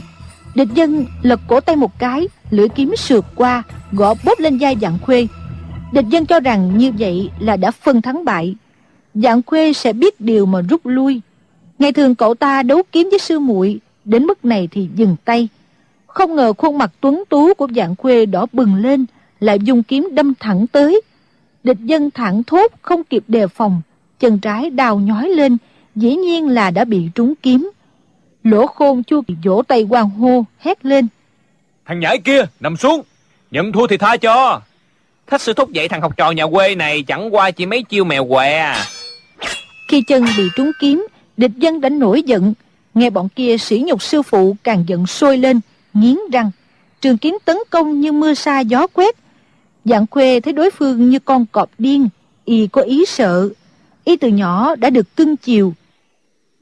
Địch dân lật cổ tay một cái, lưỡi kiếm sượt qua, gõ bóp lên vai dạng khuê. Địch dân cho rằng như vậy là đã phân thắng bại. Dạng khuê sẽ biết điều mà rút lui. Ngày thường cậu ta đấu kiếm với sư muội đến mức này thì dừng tay. Không ngờ khuôn mặt tuấn tú của dạng khuê đỏ bừng lên, lại dùng kiếm đâm thẳng tới. Địch dân thẳng thốt không kịp đề phòng, chân trái đào nhói lên, dĩ nhiên là đã bị trúng kiếm. Lỗ khôn chua vỗ tay quang hô, hét lên. Thằng nhãi kia, nằm xuống, nhận thua thì tha cho. Thách sư thúc dạy thằng học trò nhà quê này chẳng qua chỉ mấy chiêu mèo què à. Khi chân bị trúng kiếm, địch dân đã nổi giận. Nghe bọn kia sỉ nhục sư phụ càng giận sôi lên, nghiến răng. Trường kiếm tấn công như mưa sa gió quét. Dạng khuê thấy đối phương như con cọp điên, y có ý sợ. Y từ nhỏ đã được cưng chiều.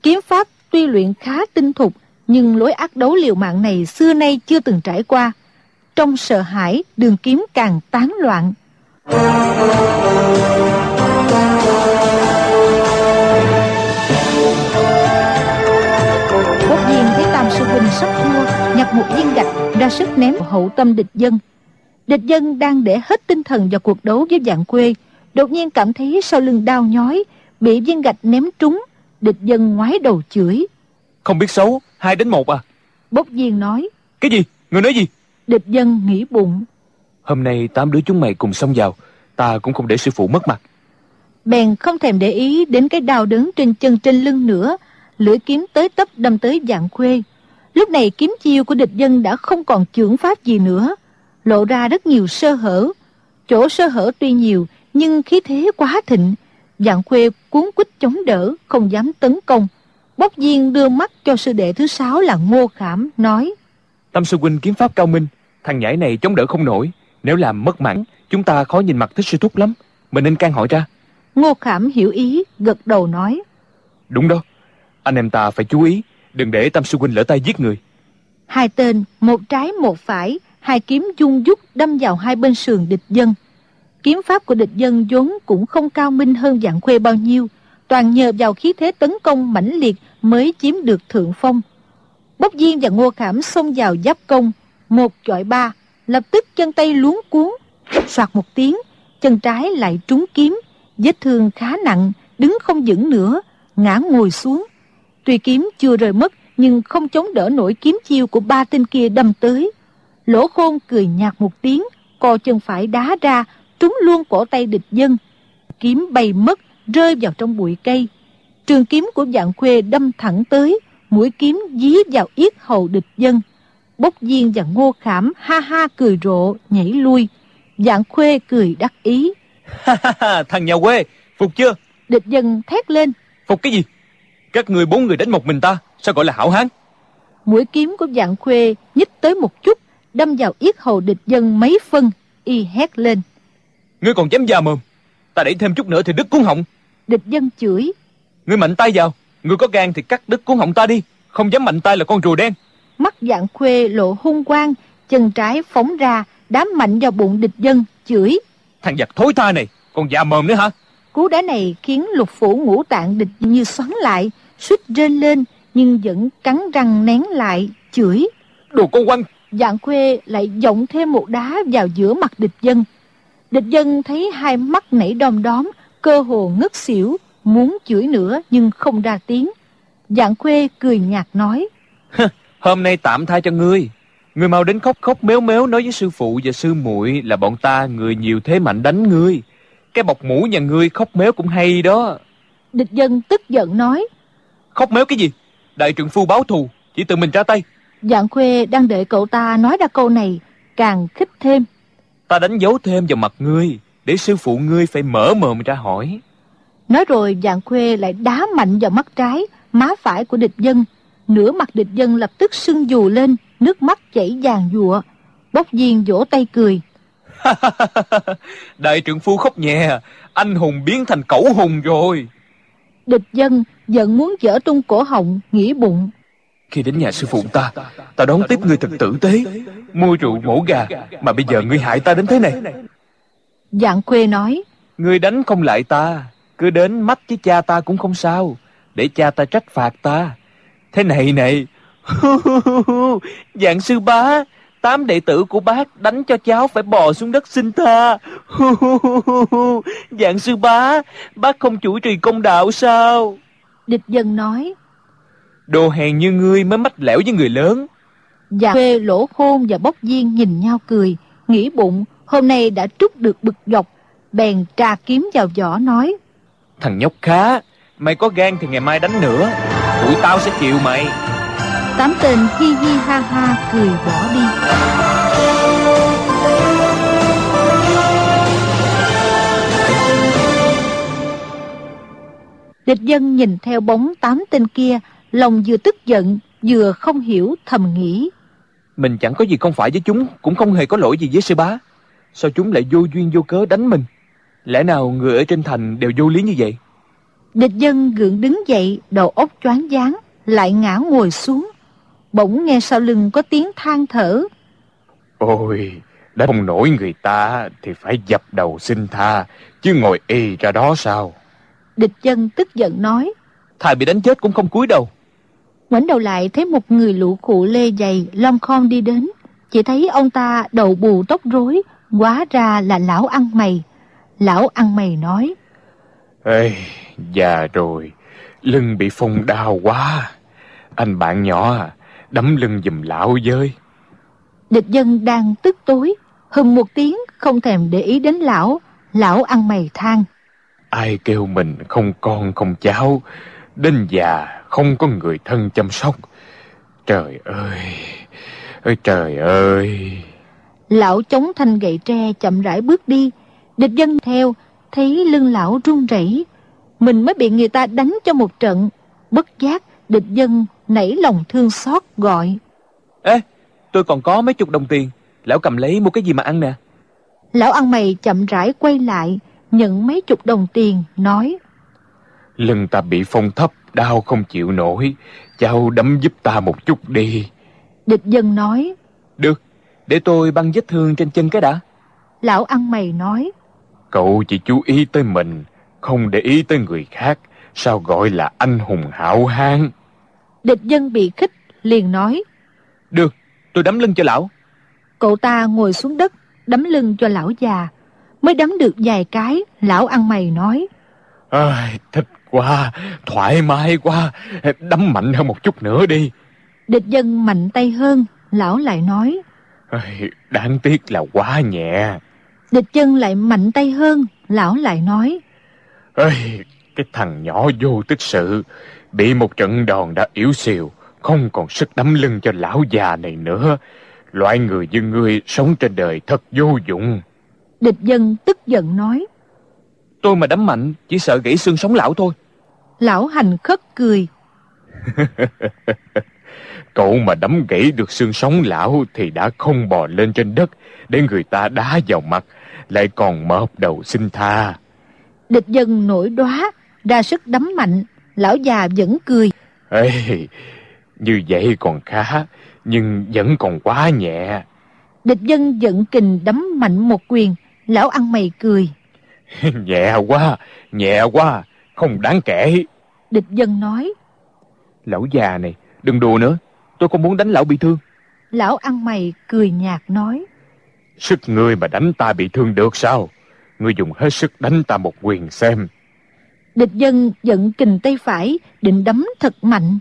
Kiếm pháp tuy luyện khá tinh thục, nhưng lối ác đấu liều mạng này xưa nay chưa từng trải qua. Trong sợ hãi, đường kiếm càng tán loạn. Bốt nhiên thấy Tam Sư Huynh sắp thua, nhặt một viên gạch ra sức ném hậu tâm địch dân. Địch dân đang để hết tinh thần vào cuộc đấu với dạng quê, đột nhiên cảm thấy sau lưng đau nhói, bị viên gạch ném trúng, địch dân ngoái đầu chửi. Không biết xấu, hai đến một à? Bốc viên nói. Cái gì? Người nói gì? Địch dân nghĩ bụng. Hôm nay tám đứa chúng mày cùng xông vào, ta cũng không để sư phụ mất mặt. Bèn không thèm để ý đến cái đau đớn trên chân trên lưng nữa, lưỡi kiếm tới tấp đâm tới dạng khuê. Lúc này kiếm chiêu của địch dân đã không còn chưởng pháp gì nữa, lộ ra rất nhiều sơ hở. Chỗ sơ hở tuy nhiều, nhưng khí thế quá thịnh. Dạng khuê cuốn quýt chống đỡ, không dám tấn công. Bốc viên đưa mắt cho sư đệ thứ sáu là Ngô Khảm, nói Tâm sư huynh kiếm pháp cao minh, thằng nhãi này chống đỡ không nổi. Nếu làm mất mạng, chúng ta khó nhìn mặt thích sư thúc lắm. Mình nên can hỏi ra. Ngô Khảm hiểu ý, gật đầu nói Đúng đó, anh em ta phải chú ý, đừng để Tâm sư huynh lỡ tay giết người. Hai tên, một trái một phải, hai kiếm dung dút đâm vào hai bên sườn địch dân. Kiếm pháp của địch dân vốn cũng không cao minh hơn dạng khuê bao nhiêu, toàn nhờ vào khí thế tấn công mãnh liệt mới chiếm được thượng phong. Bốc Diên và Ngô Khảm xông vào giáp công, một chọi ba, lập tức chân tay luống cuốn, soạt một tiếng, chân trái lại trúng kiếm, vết thương khá nặng, đứng không vững nữa, ngã ngồi xuống. Tuy kiếm chưa rời mất, nhưng không chống đỡ nổi kiếm chiêu của ba tên kia đâm tới. Lỗ khôn cười nhạt một tiếng, co chân phải đá ra, trúng luôn cổ tay địch dân. Kiếm bay mất, rơi vào trong bụi cây. Trường kiếm của dạng khuê đâm thẳng tới, mũi kiếm dí vào yết hầu địch dân. Bốc viên và ngô khảm ha ha cười rộ, nhảy lui. Dạng khuê cười đắc ý. Thằng nhà quê, phục chưa? Địch dân thét lên. Phục cái gì? Các người bốn người đánh một mình ta, sao gọi là hảo hán? Mũi kiếm của dạng khuê nhích tới một chút, đâm vào yết hầu địch dân mấy phân, y hét lên. Ngươi còn dám già mồm, ta đẩy thêm chút nữa thì đứt cuốn họng. Địch dân chửi. Ngươi mạnh tay vào, ngươi có gan thì cắt đứt cuốn họng ta đi, không dám mạnh tay là con rùa đen. Mắt dạng khuê lộ hung quang, chân trái phóng ra, đám mạnh vào bụng địch dân, chửi. Thằng giặc thối tha này, còn già mồm nữa hả? Cú đá này khiến lục phủ ngũ tạng địch như xoắn lại, suýt rên lên, nhưng vẫn cắn răng nén lại, chửi. Đồ con quanh! Dạng khuê lại giọng thêm một đá vào giữa mặt địch dân. Địch dân thấy hai mắt nảy đom đóm, cơ hồ ngất xỉu, muốn chửi nữa nhưng không ra tiếng. Dạng khuê cười nhạt nói. Hôm nay tạm tha cho ngươi. Ngươi mau đến khóc khóc méo méo nói với sư phụ và sư muội là bọn ta người nhiều thế mạnh đánh ngươi. Cái bọc mũ nhà ngươi khóc méo cũng hay đó. Địch dân tức giận nói. Khóc méo cái gì? Đại trượng phu báo thù, chỉ tự mình ra tay. Dạng khuê đang đợi cậu ta nói ra câu này, càng khích thêm. Ta đánh dấu thêm vào mặt ngươi, để sư phụ ngươi phải mở mồm ra hỏi. Nói rồi dạng khuê lại đá mạnh vào mắt trái, má phải của địch dân nửa mặt địch dân lập tức sưng dù lên nước mắt chảy vàng dụa bốc viên vỗ tay cười. đại trưởng phu khóc nhẹ anh hùng biến thành cẩu hùng rồi. Địch dân giận muốn dở tung cổ họng nghĩ bụng. Khi đến nhà sư phụ ta ta đón tiếp ngươi thật tử tế. Mua rượu mổ gà mà bây giờ ngươi hại ta đến thế này. Dạng khuê nói. Ngươi đánh không lại ta cứ đến mắt với cha ta cũng không sao. Để cha ta trách phạt ta thế này này. Dạng sư bá tám đệ tử của bác đánh cho cháu phải bò xuống đất xin tha. Dạng sư bá bác không chủ trì công đạo sao? Địch dân nói đồ hèn như ngươi mới mách lẻo với người lớn. Dạ. Quê lỗ khôn và bốc viên nhìn nhau cười Nghĩ bụng hôm nay đã trút được bực dọc. Bèn trà kiếm vào vỏ nói Thằng nhóc khá Mày có gan thì ngày mai đánh nữa. Tụi tao sẽ chịu mày. Tám tên hi hi ha ha cười bỏ đi. Địch dân nhìn theo bóng tám tên kia Lòng vừa tức giận Vừa không hiểu thầm nghĩ. Mình chẳng có gì không phải với chúng Cũng không hề có lỗi gì với sư bá. Sao chúng lại vô duyên vô cớ đánh mình? Lẽ nào người ở trên thành đều vô lý như vậy Địch dân gượng đứng dậy Đầu óc choáng váng Lại ngã ngồi xuống. Bỗng nghe sau lưng có tiếng than thở. Ôi Đã không nổi người ta Thì phải dập đầu xin tha Chứ ngồi y ra đó sao? Địch dân tức giận nói. Thầy bị đánh chết cũng không cúi đầu. Ngoảnh đầu lại thấy một người lũ cụ lê dày lom khom đi đến. Chỉ thấy ông ta đầu bù tóc rối hóa ra là lão ăn mày. Lão ăn mày nói ê già rồi. Lưng bị phong đau quá. Anh bạn nhỏ à đấm lưng giùm lão với. Địch dân đang tức tối. Hừng một tiếng không thèm để ý đến lão. Lão ăn mày than. Ai kêu mình không con không cháu. Đến già không có người thân chăm sóc. Trời ơi ơi trời ơi. Lão chống thanh gậy tre chậm rãi bước đi. Địch dân theo thấy lưng lão run rẩy. Mình mới bị người ta đánh cho một trận. Bất giác địch dân nảy lòng thương xót gọi. Ê tôi còn có mấy chục đồng tiền. Lão cầm lấy mua cái gì mà ăn nè? Lão ăn mày chậm rãi quay lại nhận mấy chục đồng tiền nói. Lưng ta bị phong thấp đau không chịu nổi. Cháu đấm giúp ta một chút đi. Địch dân nói. Được để tôi băng vết thương trên chân cái đã. Lão ăn mày nói cậu chỉ chú ý tới mình không để ý tới người khác. Sao gọi là anh hùng hảo hán? Địch dân bị khích liền nói. Được tôi đấm lưng cho lão. Cậu ta ngồi xuống đất đấm lưng cho lão già. Mới đấm được vài cái lão ăn mày nói. À, thích quá thoải mái quá. Đấm mạnh hơn một chút nữa đi. Địch dân mạnh tay hơn lão lại nói. Đáng tiếc là quá nhẹ địch dân lại mạnh tay hơn lão lại nói. Ơi cái thằng nhỏ vô tích sự bị một trận đòn đã yếu xìu không còn sức đấm lưng cho lão già này nữa. Loại người như ngươi sống trên đời thật vô dụng. Địch dân tức giận nói. Tôi mà đấm mạnh chỉ sợ gãy xương sống lão thôi. Lão hành khất cười. cậu mà đấm gãy được xương sống lão thì đã không bò lên trên đất để người ta đá vào mặt lại còn mợp đầu xin tha. Địch dân nổi đóa ra sức đấm mạnh lão già vẫn cười. Ê như vậy còn khá nhưng vẫn còn quá nhẹ. Địch dân giận kình đấm mạnh một quyền lão ăn mày cười. Nhẹ quá nhẹ quá không đáng kể. Địch dân nói lão già này đừng đùa nữa tôi không muốn đánh lão bị thương. lão ăn mày cười nhạt nói sức ngươi mà đánh ta bị thương được sao? Ngươi dùng hết sức đánh ta một quyền xem. Địch dân giận kình tay phải định đấm thật mạnh.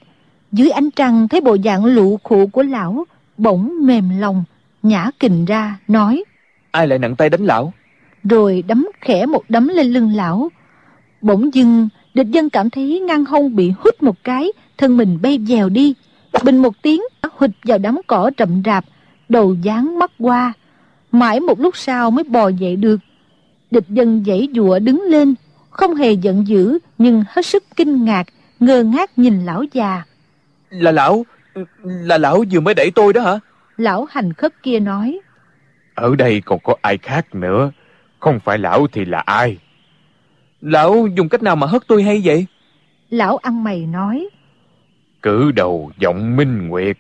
Dưới ánh trăng thấy bộ dạng lụ khụ của lão bỗng mềm lòng nhả kình ra nói ai lại nặng tay đánh lão? rồi đấm khẽ một đấm lên lưng lão. Bỗng dưng địch dân cảm thấy ngang hông bị hút một cái thân mình bay dèo đi. Bình một tiếng hụt vào đám cỏ rậm rạp đầu dán mắt qua mãi một lúc sau mới bò dậy được. Địch dân dãy dụa đứng lên không hề giận dữ nhưng hết sức kinh ngạc ngơ ngác nhìn lão già. Là lão là lão vừa mới đẩy tôi đó hả? Lão hành khất kia nói. Ở đây còn có ai khác nữa không phải lão thì là ai? Lão dùng cách nào mà hất tôi hay vậy? Lão ăn mày nói. Cử đầu giọng minh nguyệt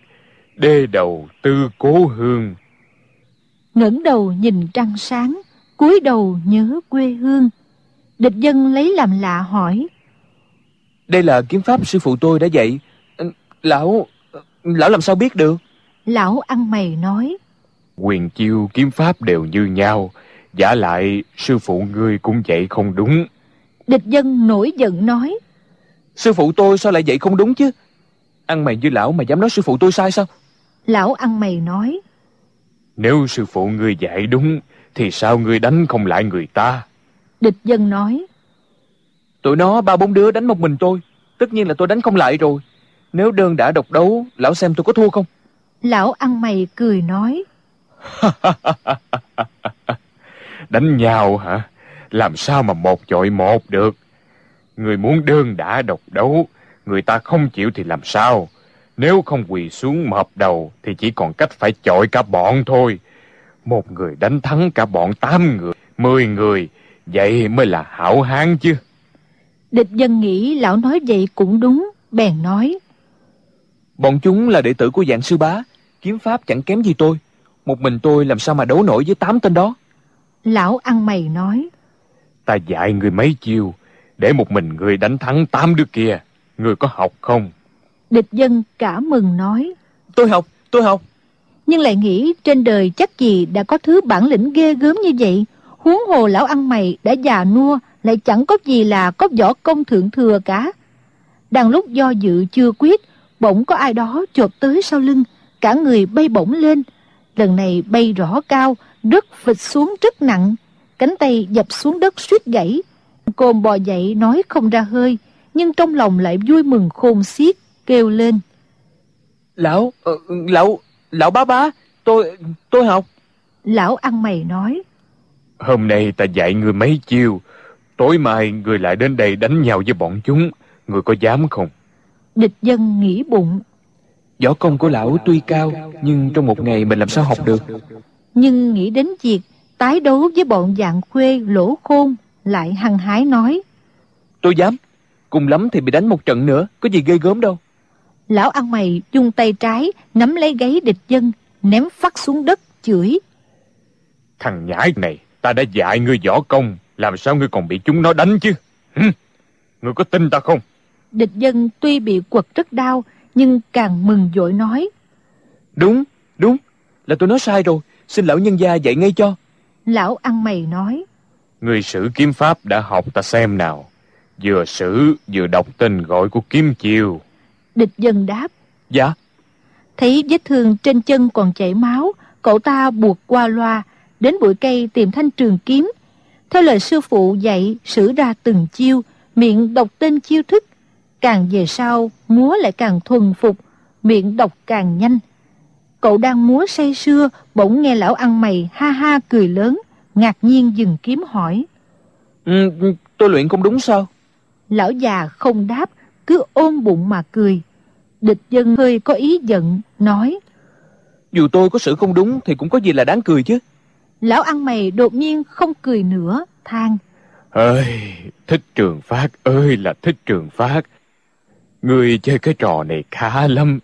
đê đầu tư cố hương ngẩng đầu nhìn trăng sáng cúi đầu nhớ quê hương. Địch dân lấy làm lạ hỏi đây là kiếm pháp sư phụ tôi đã dạy. Lão lão làm sao biết được? Lão ăn mày nói quyền chiêu kiếm pháp đều như nhau giả lại sư phụ ngươi cũng dạy không đúng. Địch dân nổi giận nói sư phụ tôi sao lại dạy không đúng chứ? Ăn mày như lão mà dám nói sư phụ tôi sai sao? Lão ăn mày nói nếu sư phụ ngươi dạy đúng thì sao ngươi đánh không lại người ta? Địch dân nói tụi nó ba bốn đứa đánh một mình tôi tất nhiên là tôi đánh không lại rồi. Nếu đơn đã độc đấu lão xem tôi có thua không? lão ăn mày cười nói đánh nhau hả? Làm sao mà một chọi một được? Người muốn đơn đã độc đấu người ta không chịu thì làm sao nếu không quỳ xuống mập đầu thì chỉ còn cách phải chọi cả bọn thôi. Một người đánh thắng cả bọn tám người mười người vậy mới là hảo hán chứ. Địch dân nghĩ lão nói vậy cũng đúng bèn nói. Bọn chúng là đệ tử của dạng sư bá kiếm pháp chẳng kém gì tôi. Một mình tôi làm sao mà đấu nổi với tám tên đó? Lão ăn mày nói. Ta dạy người mấy chiêu để một mình người đánh thắng tám đứa kia người có học không địch dân cả mừng nói tôi học tôi học. Nhưng lại nghĩ trên đời chắc gì đã có thứ bản lĩnh ghê gớm như vậy. Huống hồ lão ăn mày đã già nua lại chẳng có gì là có võ công thượng thừa cả. Đang lúc do dự chưa quyết bỗng có ai đó chộp tới sau lưng cả người bay bổng lên. Lần này bay rõ cao đất phịch xuống rất nặng. Cánh tay dập xuống đất suýt gãy. Côn bò dậy nói không ra hơi nhưng trong lòng lại vui mừng khôn xiết kêu lên. Lão uh, lão lão bá bá tôi tôi học. Lão ăn mày nói. Hôm nay ta dạy người mấy chiêu. Tối mai người lại đến đây đánh nhau với bọn chúng. Người có dám không? Địch dân nghĩ bụng. Võ công của lão tuy cao nhưng trong một ngày mình làm sao học được? Nhưng nghĩ đến việc tái đấu với bọn dạng khuê lỗ khôn lại hăng hái nói. Tôi dám. Cùng lắm thì bị đánh một trận nữa có gì ghê gớm đâu lão ăn mày dùng tay trái nắm lấy gáy địch dân ném phát xuống đất chửi. Thằng nhãi này ta đã dạy ngươi võ công làm sao ngươi còn bị chúng nó đánh chứ? Hừ? ngươi có tin ta không? Địch dân tuy bị quật rất đau nhưng càng mừng dội nói. Đúng đúng là tôi nói sai rồi xin lão nhân gia dạy ngay cho. Lão ăn mày nói. Người sử kiếm pháp đã học ta xem nào. Vừa sử vừa đọc tên gọi của kiếm chiêu địch dân đáp. Dạ. Thấy vết thương trên chân còn chảy máu cậu ta buộc qua loa đến bụi cây tìm thanh trường kiếm. Theo lời sư phụ dạy sử ra từng chiêu miệng đọc tên chiêu thức. Càng về sau múa lại càng thuần phục miệng đọc càng nhanh. Cậu đang múa say sưa bỗng nghe lão ăn mày ha ha cười lớn ngạc nhiên dừng kiếm hỏi. Ừ, tôi luyện không đúng sao? Lão già không đáp cứ ôm bụng mà cười. Địch dân hơi có ý giận nói dù tôi có sự không đúng thì cũng có gì là đáng cười chứ. Lão ăn mày đột nhiên không cười nữa than. Ơi thích trường phát ơi là thích trường phát. Người chơi cái trò này khá lắm.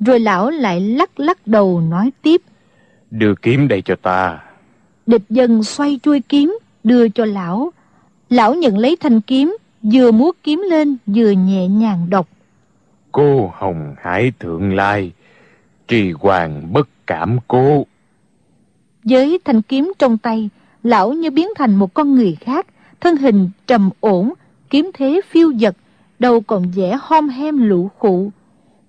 Rồi lão lại lắc lắc đầu nói tiếp. Đưa kiếm đây cho ta. Địch dân xoay chuôi kiếm đưa cho lão. Lão nhận lấy thanh kiếm vừa múa kiếm lên vừa nhẹ nhàng đọc. Cô hồng hải thượng lai trì hoàng bất cảm cô với thanh kiếm trong tay lão như biến thành một con người khác thân hình trầm ổn kiếm thế phiêu dật đầu còn vẻ hom hem lũ khụ.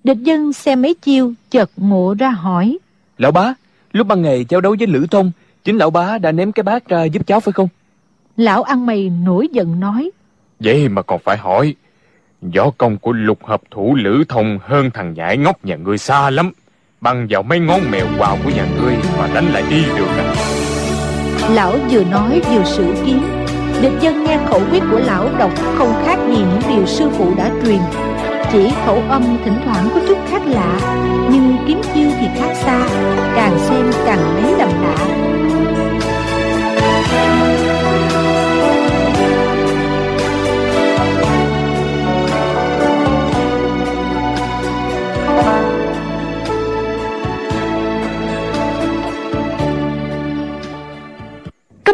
Địch dân xem mấy chiêu chợt ngộ ra hỏi. Lão bá lúc ban ngày cháu đấu với lữ thông chính lão bá đã ném cái bát ra giúp cháu phải không? Lão ăn mày nổi giận nói vậy mà còn phải hỏi, võ công của lục hợp thủ lữ thông hơn thằng nhãi ngốc nhà ngươi xa lắm bằng vào mấy ngón mèo quào của nhà ngươi mà đánh lại đi được à? Lão vừa nói vừa sử kiếm địch dân nghe khẩu quyết của lão đọc không khác gì những điều sư phụ đã truyền. Chỉ khẩu âm thỉnh thoảng có chút khác lạ, Nhưng kiếm chiêu thì khác xa, Càng xem càng lấy làm lạ.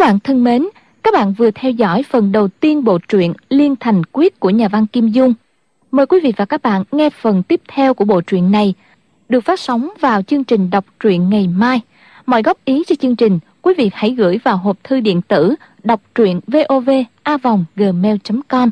Bạn thân mến, các bạn vừa theo dõi phần đầu tiên bộ truyện Liên Thành Quyết của nhà văn Kim Dung. Mời quý vị và các bạn nghe phần tiếp theo của bộ truyện này, được phát sóng vào chương trình đọc truyện ngày mai. Mọi góp ý cho chương trình, quý vị hãy gửi vào hộp thư điện tử đọc truyện vovavonggmail.com